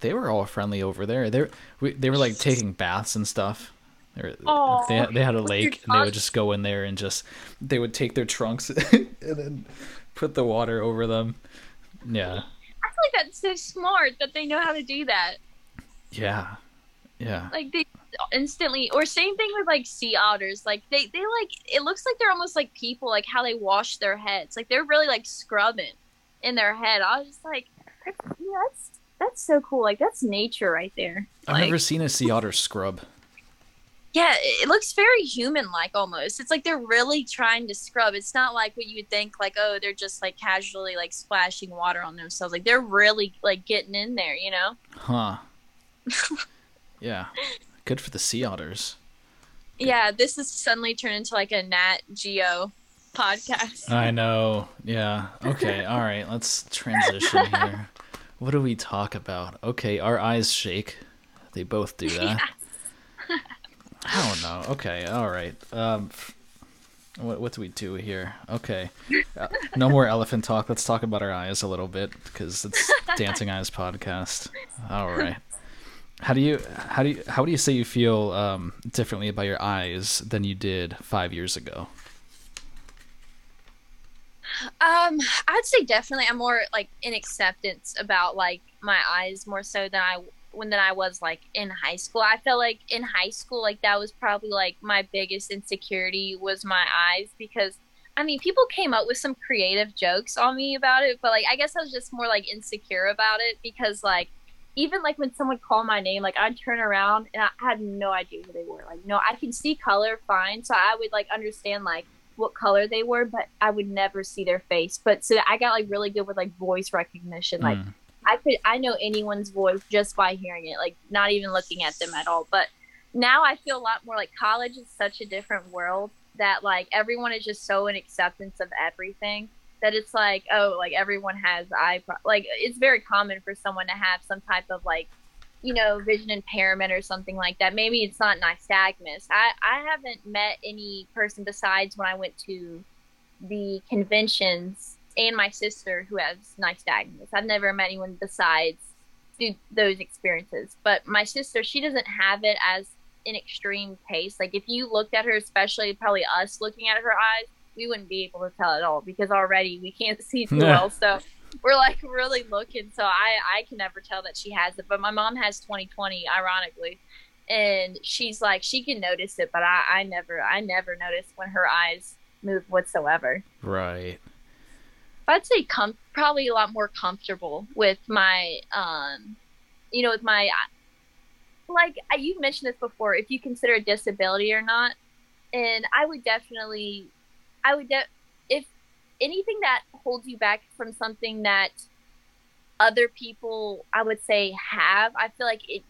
they were all friendly over there. They were, we, they were like taking baths and stuff. They were, Aw, they had, they had a lake and they would just go in there and just they would take their trunks and then put the water over them. Yeah, I feel like that's so smart that they know how to do that. yeah, yeah. like they instantly or same thing with like sea otters. Like they they like it looks like they're almost like people like how they wash their heads. Like they're really like scrubbing in their head. I was just like that's, yeah, that's that's so cool. Like that's nature right there. I've like, never seen a sea otter scrub. yeah it it looks very human like almost. It's like they're really trying to scrub. It's not like what you would think like oh they're just like casually like splashing water on themselves. Like they're really like getting in there you know? Huh. yeah. Good for the sea otters. yeah this has suddenly turned into like a nat geo podcast I know. Yeah. Okay. All right. Let's transition here. What do we talk about? Okay. Our eyes shake. They both do that. I don't know. Okay. All right. Um, what what do we do here? Okay. Uh, no more elephant talk. Let's talk about our eyes a little bit because it's Dancing Eyes podcast. All right. How do you how do you how do you say you feel um, differently about your eyes than you did five years ago? Um, I'd say definitely I'm more like in acceptance about like my eyes more so than I when than I was like in high school. I felt like in high school like that was probably like my biggest insecurity was my eyes because I mean people came up with some creative jokes on me about it, but like I guess I was just more like insecure about it because like even like when someone called my name, like I'd turn around and I had no idea who they were. Like no, I can see color fine, so I would like understand like what color they were, but I would never see their face. But so I got like really good with like voice recognition. Like Mm. I could I know anyone's voice just by hearing it, like not even looking at them at all. But now I feel a lot more like college is such a different world that like everyone is just so in acceptance of everything that it's like oh like everyone has eye pro- like it's very common for someone to have some type of like you know vision impairment or something like that. Maybe it's not nystagmus. I i haven't met any person besides when i went to the conventions and my sister who has nystagmus. I've never met anyone besides through those experiences. But my sister she doesn't have it as an extreme case. Like if you looked at her especially probably us looking at her eyes we wouldn't be able to tell at all because already we can't see too well. So we're like really looking. So I I can never tell that she has it. But my mom has 2020, ironically, and she's like she can notice it, but I I never I never notice when her eyes move whatsoever. Right. I'd say com- probably a lot more comfortable with my um, you know, with my like you mentioned this before. If you consider a disability or not, and I would definitely I would de- if anything that holds you back from something that other people I would say have, I feel like it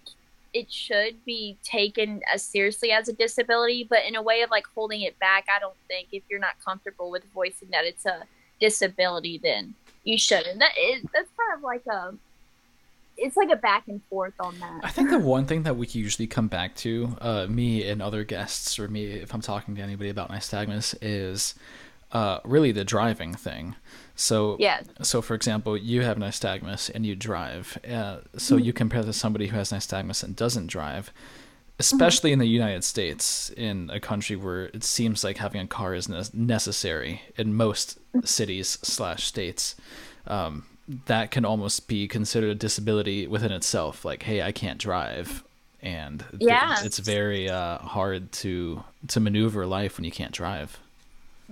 it should be taken as seriously as a disability, but in a way of like holding it back, I don't think if you're not comfortable with voicing that it's a disability, then you shouldn't. That is that's kind of like a it's like a back and forth on that. I think the one thing that we usually come back to, uh, me and other guests, or me if I'm talking to anybody about nystagmus, is uh, really the driving thing. So. So, for example, you have nystagmus and you drive. Uh, so mm-hmm. you compare to somebody who has nystagmus and doesn't drive, especially mm-hmm. in the United States, in a country where it seems like having a car is ne- necessary in most mm-hmm. cities slash states. Um, that can almost be considered a disability within itself. Like, hey, I can't drive, and yeah, th- it's very uh, hard to to maneuver life when you can't drive.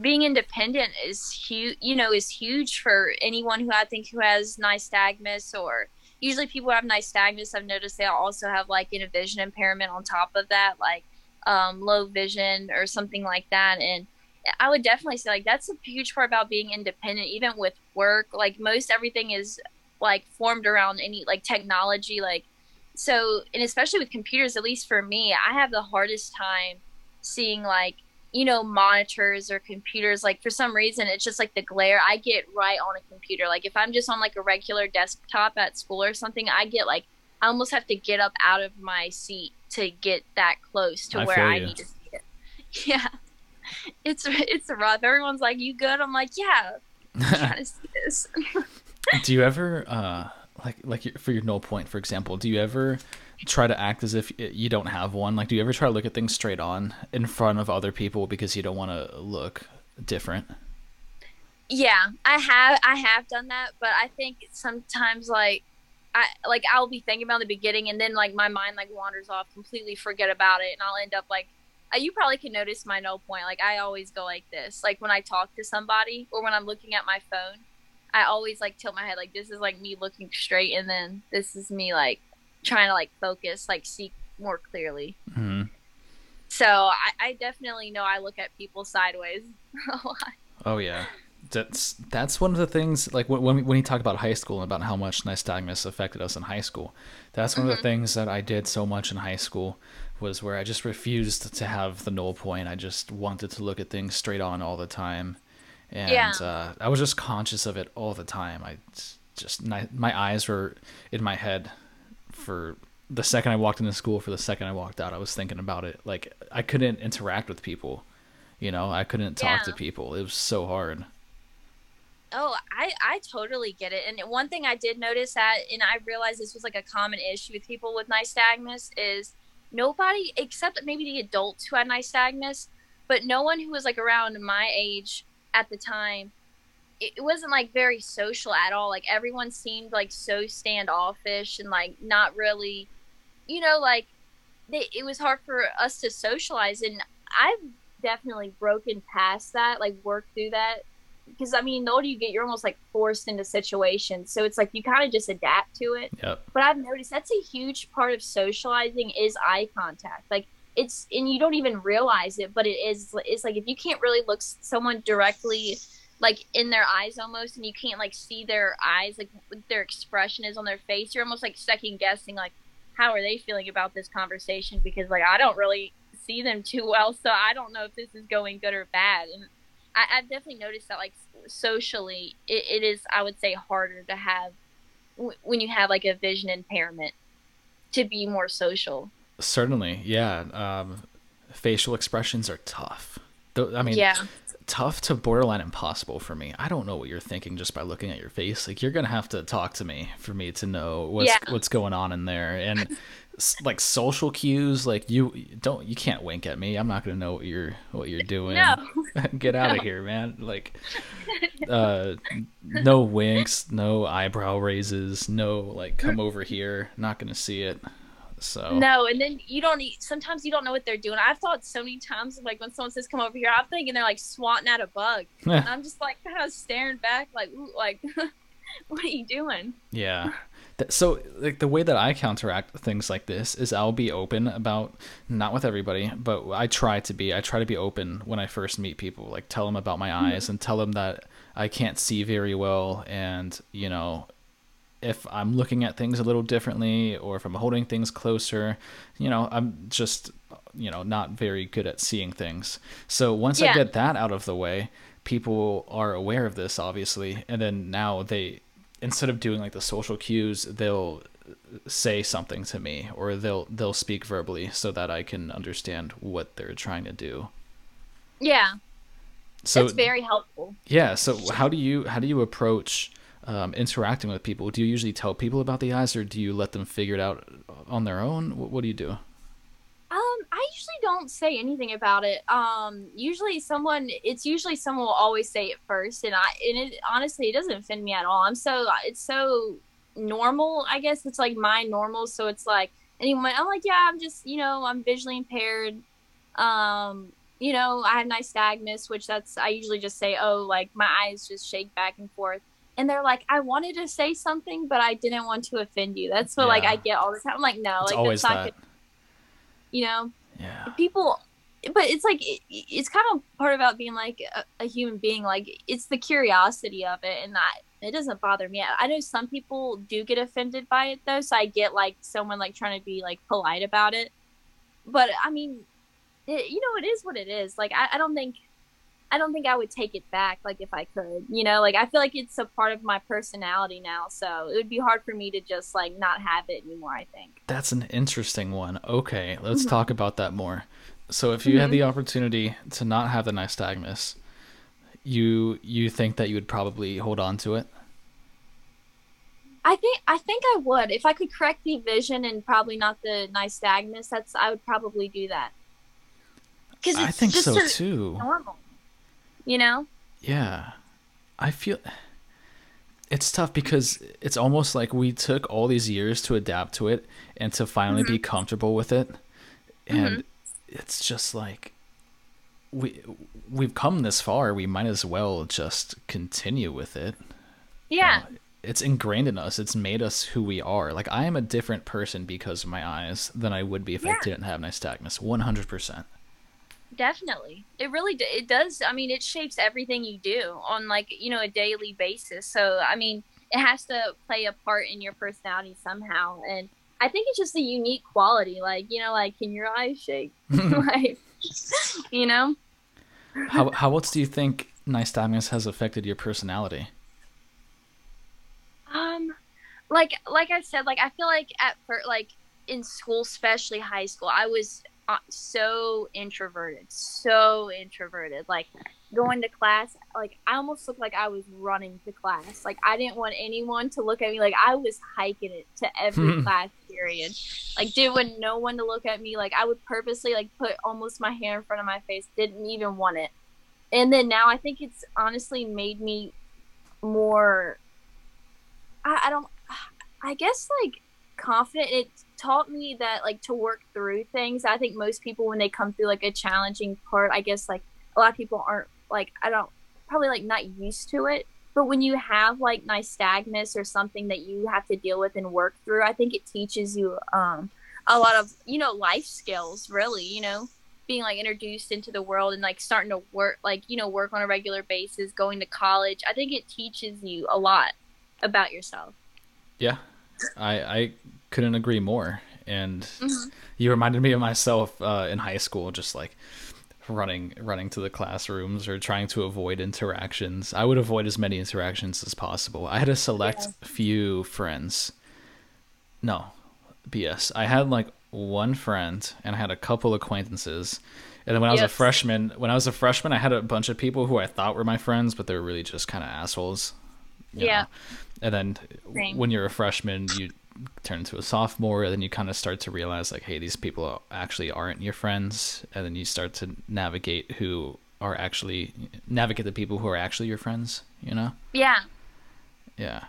Being independent is huge. You know, is huge for anyone who I think who has nystagmus or usually people who have nystagmus. I've noticed they also have like a vision impairment on top of that, like um, low vision or something like that, and I would definitely say like that's a huge part about being independent, even with work. Like most everything is like formed around any like technology, like so, and especially with computers. At least for me, I have the hardest time seeing like you know monitors or computers. Like for some reason, it's just like the glare. I get right on a computer. Like if I'm just on like a regular desktop at school or something, I get like I almost have to get up out of my seat to get that close to I where I need to see it. Yeah it's it's rough. Everyone's like, "You good?" I'm like, "Yeah." I'm trying to see this. do you ever uh like like for your null point, for example? Do you ever try to act as if you don't have one? Like, do you ever try to look at things straight on in front of other people because you don't want to look different? Yeah, I have I have done that, but I think sometimes like I like I'll be thinking about the beginning and then like my mind like wanders off, completely forget about it, and I'll end up like you probably can notice my null point. Like I always go like this. Like when I talk to somebody or when I'm looking at my phone, I always like tilt my head like this is like me looking straight, and then this is me like trying to like focus, like see more clearly. Mm-hmm. So I, I definitely know I look at people sideways a lot. Oh yeah, that's that's one of the things. Like when when you talk about high school and about how much nystagmus affected us in high school, that's one mm-hmm. of the mm-hmm. things that I did so much in high school was where I just refused to have the null point. I just wanted to look at things straight on all the time, and yeah. uh, I was just conscious of it all the time. I just my, my eyes were in my head for the second I walked into school. For the second I walked out, I was thinking about it. Like I couldn't interact with people. You know, I couldn't talk yeah. to people. It was so hard. Oh, I I totally get it. And one thing I did notice that, and I realized this was like a common issue with people with nystagmus is nobody except maybe the adults who had nystagmus, but no one who was like around my age at the time. It, wasn't like very social at all. Like everyone seemed like so standoffish and like not really, you know, like they, it was hard for us to socialize. And I've definitely broken past that, like worked through that because I mean, the older you get, you're almost like forced into situations. So it's like you kind of just adapt to it. Yep. But I've noticed that's a huge part of socializing is eye contact. Like it's, and you don't even realize it, but it is. It's like if you can't really look someone directly, like in their eyes almost, and you can't like see their eyes, like their expression is on their face, you're almost like second guessing, like how are they feeling about this conversation because like I don't really see them too well, so I don't know if this is going good or bad. And I, I've definitely noticed that like socially, it, it is I would say harder to have w- when you have like a vision impairment to be more social. Certainly, yeah. Um, facial expressions are tough. I mean, yeah. tough to borderline impossible for me. I don't know what you're thinking just by looking at your face. Like you're gonna have to talk to me for me to know what's Yeah. what's going on in there. And like social cues, like you don't you can't wink at me. I'm not gonna know what you're what you're doing. No. Get out of here, man. Like, uh, no winks, no eyebrow raises, no like come over here. Not gonna see it. So No, and then you don't. Sometimes you don't know what they're doing. I've thought so many times, like when someone says "come over here," I'm thinking they're like swatting at a bug. And I'm just like kind of staring back, like, Ooh, like, what are you doing? Yeah. So, like the way that I counteract things like this is I'll be open about not with everybody, but I try to be. I try to be open when I first meet people. Like tell them about my hmm. eyes and tell them that I can't see very well, and you know, if I'm looking at things a little differently, or if I'm holding things closer, you know, I'm just you know not very good at seeing things. So once I get that out of the way, people are aware of this obviously, and then now they instead of doing like the social cues, they'll say something to me or they'll they'll speak verbally so that I can understand what they're trying to do. Yeah, So it's very helpful. yeah, so how do you how do you approach um, interacting with people? Do you usually tell people about the eyes, or do you let them figure it out on their own? What, what do you do? Don't say anything about it. Um, usually someone, it's usually someone will always say it first, and I, and it honestly, it doesn't offend me at all. I'm so, it's so normal. I guess it's like my normal. So it's like anyone, I'm like, yeah, I'm just, you know, I'm visually impaired. Um, you know, I have nystagmus, which that's I usually just say, oh, like my eyes just shake back and forth. And they're like, I wanted to say something, but I didn't want to offend you. That's what like I get all the time. I'm like, no, It's like always that's not that. good. You know, Yeah. people but it's like it, it's kind of part about being like a, a human being like it's the curiosity of it and that it doesn't bother me. I know some people do get offended by it though so i get like someone like trying to be like polite about it. But i mean it, you know it is what it is. Like I, I don't think i don't think i would take it back like if i could you know like i feel like it's a part of my personality now so it would be hard for me to just like not have it anymore i think That's an interesting one. Okay, let's Mhm. talk about that more. So, if you had Mhm. the opportunity to not have the nystagmus, you you think that you would probably hold on to it? I think I think I would if I could correct the vision and probably not the nystagmus. That's I would probably do that. Because I think so too. normal, you know. Yeah. I feel it's tough because it's almost like we took all these years to adapt to it and to finally be mm-hmm. comfortable with it. And mm-hmm. it's just like we we've come this far, we might as well just continue with it. Yeah, know, it's ingrained in us. It's made us who we are. Like I am a different person because of my eyes than I would be if I didn't have nystagmus. One hundred percent. Definitely. It really d- it does. I mean, it shapes everything you do on like you know a daily basis. So I mean, it has to play a part in your personality somehow. And I think it's just a unique quality. Like you know, like can your eyes shake? like you know. How how else do you think nystagmus has affected your personality? Um, like like I said, like I feel like at first, like in school, especially high school, I was uh, so introverted, so introverted. Like going to class, like I almost looked like I was running to class. Like I didn't want anyone to look at me. Like I was hiking it to every class period. Like didn't want no one to look at me. Like I would purposely like put almost my hair in front of my face. Didn't even want it. And then now I think it's honestly made me more I, I don't I guess like confident it taught me that like to work through things. I think most people when they come through like a challenging part, I guess like a lot of people aren't like I don't probably like not used to it. But when you have like nystagmus or something that you have to deal with and work through, I think it teaches you um a lot of, you know, life skills really, you know, being like introduced into the world and like starting to work like, you know, work on a regular basis, going to college. I think it teaches you a lot about yourself. Yeah, I I couldn't agree more. and mm-hmm. you reminded me of myself uh, in high school, just like running running to the classrooms or trying to avoid interactions. I would avoid as many interactions as possible. I had a select few friends. No, BS. I had like one friend and I had a couple acquaintances. And then when I was a freshman, when I was a freshman, I had a bunch of people who I thought were my friends, but they were really just kind of assholes. Yeah. Know? And then Same. when you're a freshman, you turn into a sophomore, and then you kind of start to realize like, hey, these people actually aren't your friends, and then you start to navigate who are actually navigate the people who are actually your friends. You know? Yeah. Yeah.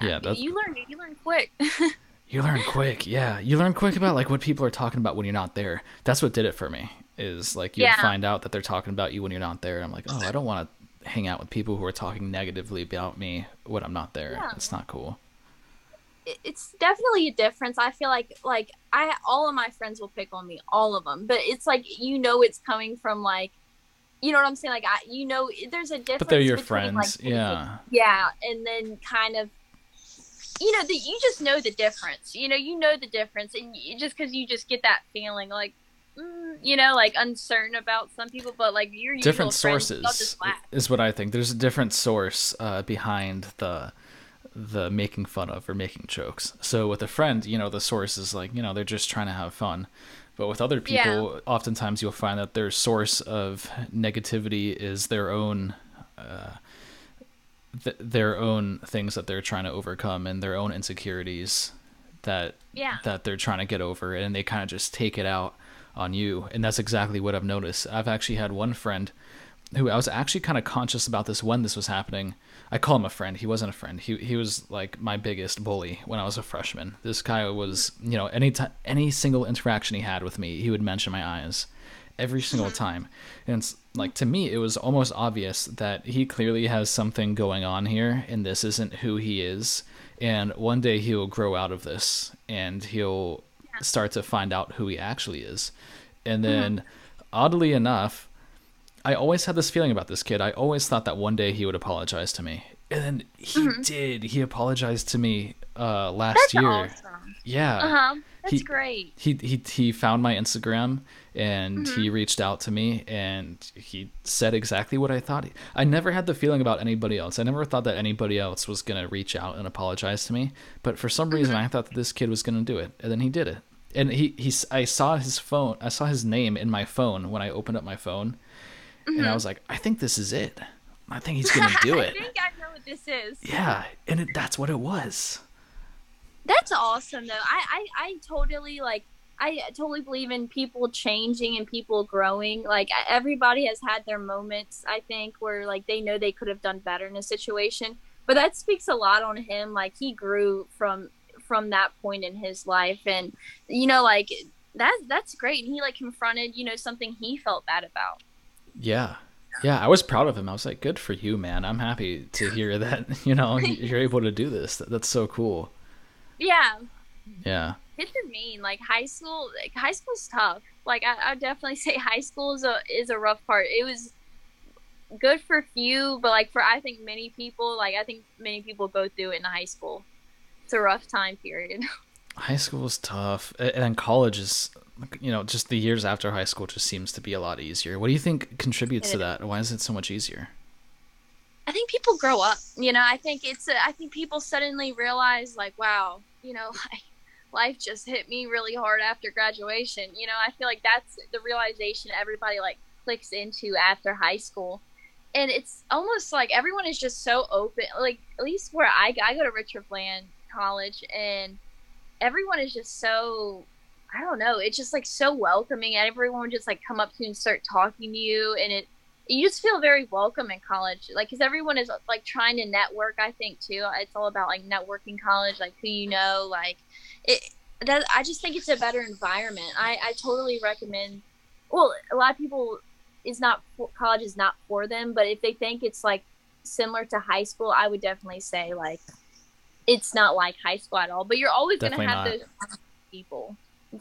Yeah. That's, you learn. You learn quick. you learn quick. Yeah, you learn quick about like what people are talking about when you're not there. That's what did it for me. Is like you yeah. find out that they're talking about you when you're not there. And I'm like, oh, I don't want to hang out with people who are talking negatively about me when I'm not there. Yeah. It's not cool it's definitely a difference. I feel like like I all of my friends will pick on me, all of them. But it's like you know it's coming from like you know what I'm saying? Like I you know there's a difference. But they're your between, friends, like, yeah. Yeah, and then kind of you know that you just know the difference. You know you know the difference, and you, just because you just get that feeling like. Mm, you know, like uncertain about some people, but like your different sources is what I think. There's a different source uh, behind the the making fun of or making jokes. So with a friend, you know, the source is like, you know, they're just trying to have fun. But with other people, yeah. oftentimes you'll find that their source of negativity is their own uh, th- their own things that they're trying to overcome and their own insecurities that yeah. that they're trying to get over and they kind of just take it out on you. And that's exactly what I've noticed. I've actually had one friend who I was actually kind of conscious about this when this was happening I call him a friend. He wasn't a friend. He he was like my biggest bully when I was a freshman. This guy was, you know, any time, any single interaction he had with me, he would mention my eyes every single time. And it's like to me it was almost obvious that he clearly has something going on here and this isn't who he is. And one day he'll grow out of this and he'll start to find out who he actually is. And mm-hmm. then mm-hmm. oddly enough, I always had this feeling about this kid. I always thought that one day he would apologize to me, and then he mm-hmm. did. He apologized to me uh, last That's year. Awesome. Yeah. Uh huh. That's he, great. He he he found my Instagram and mm-hmm. he reached out to me and he said exactly what I thought. I never had the feeling about anybody else. I never thought that anybody else was gonna reach out and apologize to me. But for some reason, mm-hmm. I thought that this kid was gonna do it, and then he did it. And he he I saw his phone. I saw his name in my phone when I opened up my phone Mm-hmm. And I mm-hmm. was like, I think this is it. I think he's gonna do it. I think I know what this is. Yeah, and it, that's what it was. That's awesome, though. I, I, I totally like. I totally believe in people changing and people growing. Like everybody has had their moments, I think, where like they know they could have done better in a situation. But that speaks a lot on him. Like he grew from from that point in his life, and you know, like that that's great. And he like confronted, you know, something he felt bad about. Yeah. Yeah, I was proud of him. I was like, "Good for you, man. I'm happy to hear that. You know, you're able to do this. That's so cool." Yeah. Yeah. Kids are mean. Like high school, like high school's tough. Like I, I definitely say high school is a is a rough part. It was good for few, but like for I think many people, like I think many people go through it in high school. It's a rough time period. High school is tough, and college is you know, just the years after high school just seems to be a lot easier. What do you think contributes to that? Why is it so much easier? I think people grow up. You know, I think it's. A, I think people suddenly realize, like, wow, you know, like, life just hit me really hard after graduation. You know, I feel like that's the realization everybody like clicks into after high school, and it's almost like everyone is just so open. Like, at least where I I go to Richard Bland College, and everyone is just so I don't know. It's just like so welcoming. Everyone would just like come up to you and start talking to you, and it you just feel very welcome in college. Like because everyone is like trying to network. I think too. It's all about like networking college, like who you know, like it. That, I just think it's a better environment. I I totally recommend. Well, a lot of people is not college is not for them, but if they think it's like similar to high school, I would definitely say like it's not like high school at all. But you're always going to have not. those people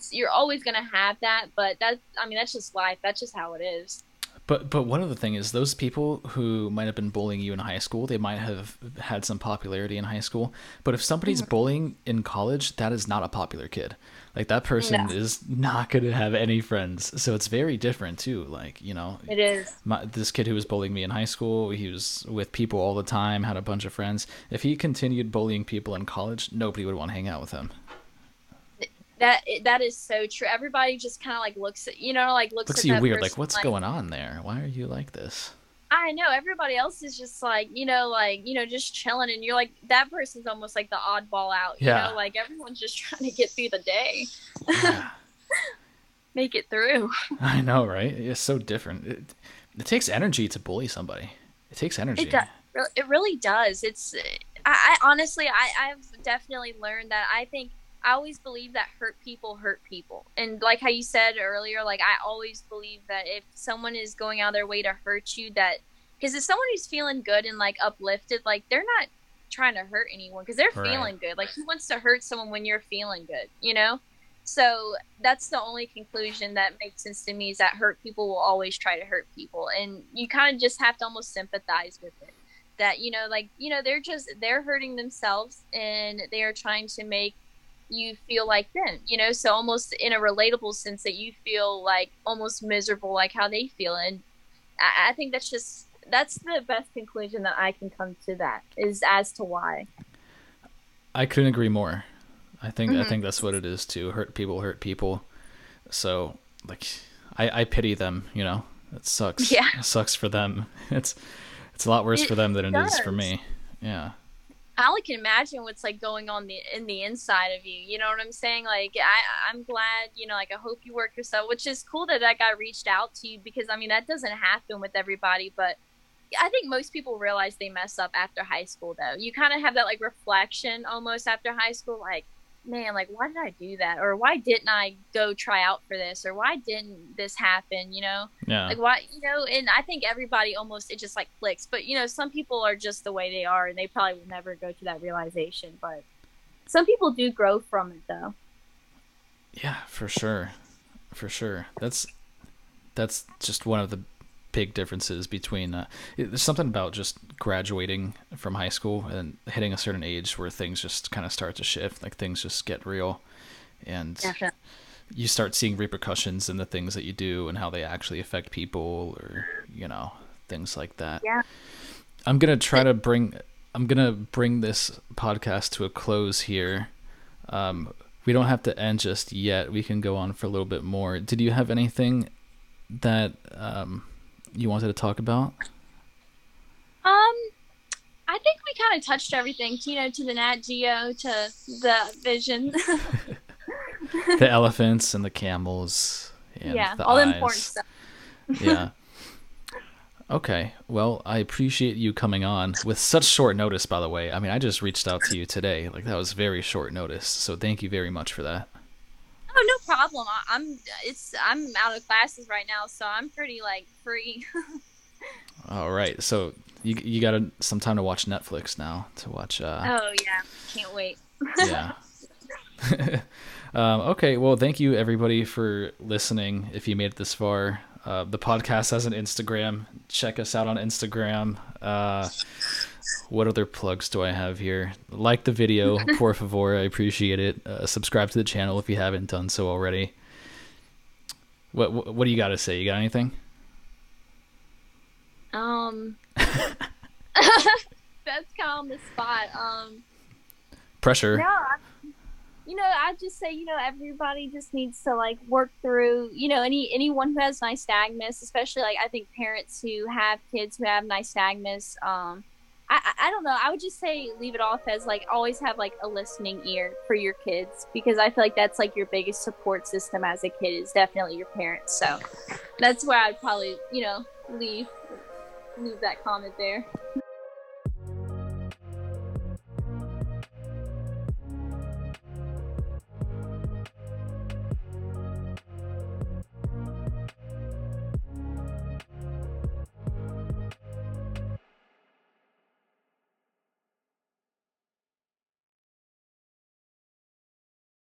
you're always gonna have that, but that's I mean that's just life. That's just how it is. But but one other thing is those people who might have been bullying you in high school, they might have had some popularity in high school. But if somebody's mm-hmm. bullying in college, that is not a popular kid. Like that person no. is not going to have any friends. So it's very different too. Like you know, it is. My, this kid who was bullying me in high school, he was with people all the time, had a bunch of friends. If he continued bullying people in college, nobody would want to hang out with him. That that is so true. Everybody just kind of like looks at you know like looks, looks at you weird. Like what's like, going on there? Why are you like this? I know everybody else is just like you know like you know just chilling, and you're like that person's almost like the oddball out. You yeah. know, like everyone's just trying to get through the day. Yeah. Make it through. I know, right? It's so different. It, it takes energy to bully somebody. It takes energy. It, do- it really does. It's. I, I honestly, I, I've definitely learned that. I think I always believe that hurt people hurt people. And like how you said earlier, like I always believe that if someone is going out of their way to hurt you, that because if someone who's feeling good and like uplifted, like they're not trying to hurt anyone because they're right. feeling good. Like who wants to hurt someone when you're feeling good, you know? So that's the only conclusion that makes sense to me is that hurt people will always try to hurt people. And you kind of just have to almost sympathize with it. That, you know, like, you know, they're just, they're hurting themselves and they are trying to make you feel like them, you know, so almost in a relatable sense that you feel like almost miserable, like how they feel. And I, I think that's just, that's the best conclusion that I can come to that is as to why. I couldn't agree more. I think, mm-hmm. I think that's what it is to hurt people, hurt people. So like, I, I pity them, you know, it sucks. Yeah. It sucks for them. It's, it's a lot worse it for them than it does. is for me. Yeah. I can imagine what's like going on the in the inside of you. You know what I'm saying? Like I I'm glad, you know, like I hope you work yourself, which is cool that that guy reached out to you because I mean that doesn't happen with everybody, but I think most people realize they mess up after high school though. You kind of have that like reflection almost after high school like man, like why did I do that? Or why didn't I go try out for this? Or why didn't this happen? You know? Yeah. Like why you know, and I think everybody almost it just like clicks. But you know, some people are just the way they are and they probably will never go to that realization. But some people do grow from it though. Yeah, for sure. For sure. That's that's just one of the big differences between uh, there's something about just graduating from high school and hitting a certain age where things just kind of start to shift like things just get real. And Definitely. you start seeing repercussions in the things that you do and how they actually affect people or you know things like that. Yeah. I'm gonna try to bring i'm gonna bring this podcast to a close here. Um, we don't have to end just yet. We can go on for a little bit more. Did you have anything that um, you wanted to talk about? Um, I think we kind of touched everything. You know, to the Nat Geo, to the Vision, the elephants and the camels. And yeah, the all eyes. important stuff. yeah. Okay. Well, I appreciate you coming on with such short notice. By the way, I mean I just reached out to you today. Like that was very short notice. So thank you very much for that. Problem. I, am it's I'm out of classes right now, so I'm pretty like free. All right, so you you got some time to watch Netflix now to watch. Uh... Oh yeah, can't wait. yeah. um, okay, well, thank you everybody for listening. If you made it this far, uh, the podcast has an Instagram. Check us out on Instagram. Uh, what other plugs do I have here? Like the video, por favor. I appreciate it. Uh, subscribe to the channel if you haven't done so already. What what, what do you got to say? You got anything? Um, that's kind of on the spot. Um, pressure. No, I, you know, I just say, you know, everybody just needs to like work through, you know, any anyone who has nystagmus, especially like I think parents who have kids who have nystagmus, um, I, I don't know. I would just say leave it off as like always have like a listening ear for your kids because I feel like that's like your biggest support system as a kid is definitely your parents. So that's where I'd probably you know leave leave that comment there.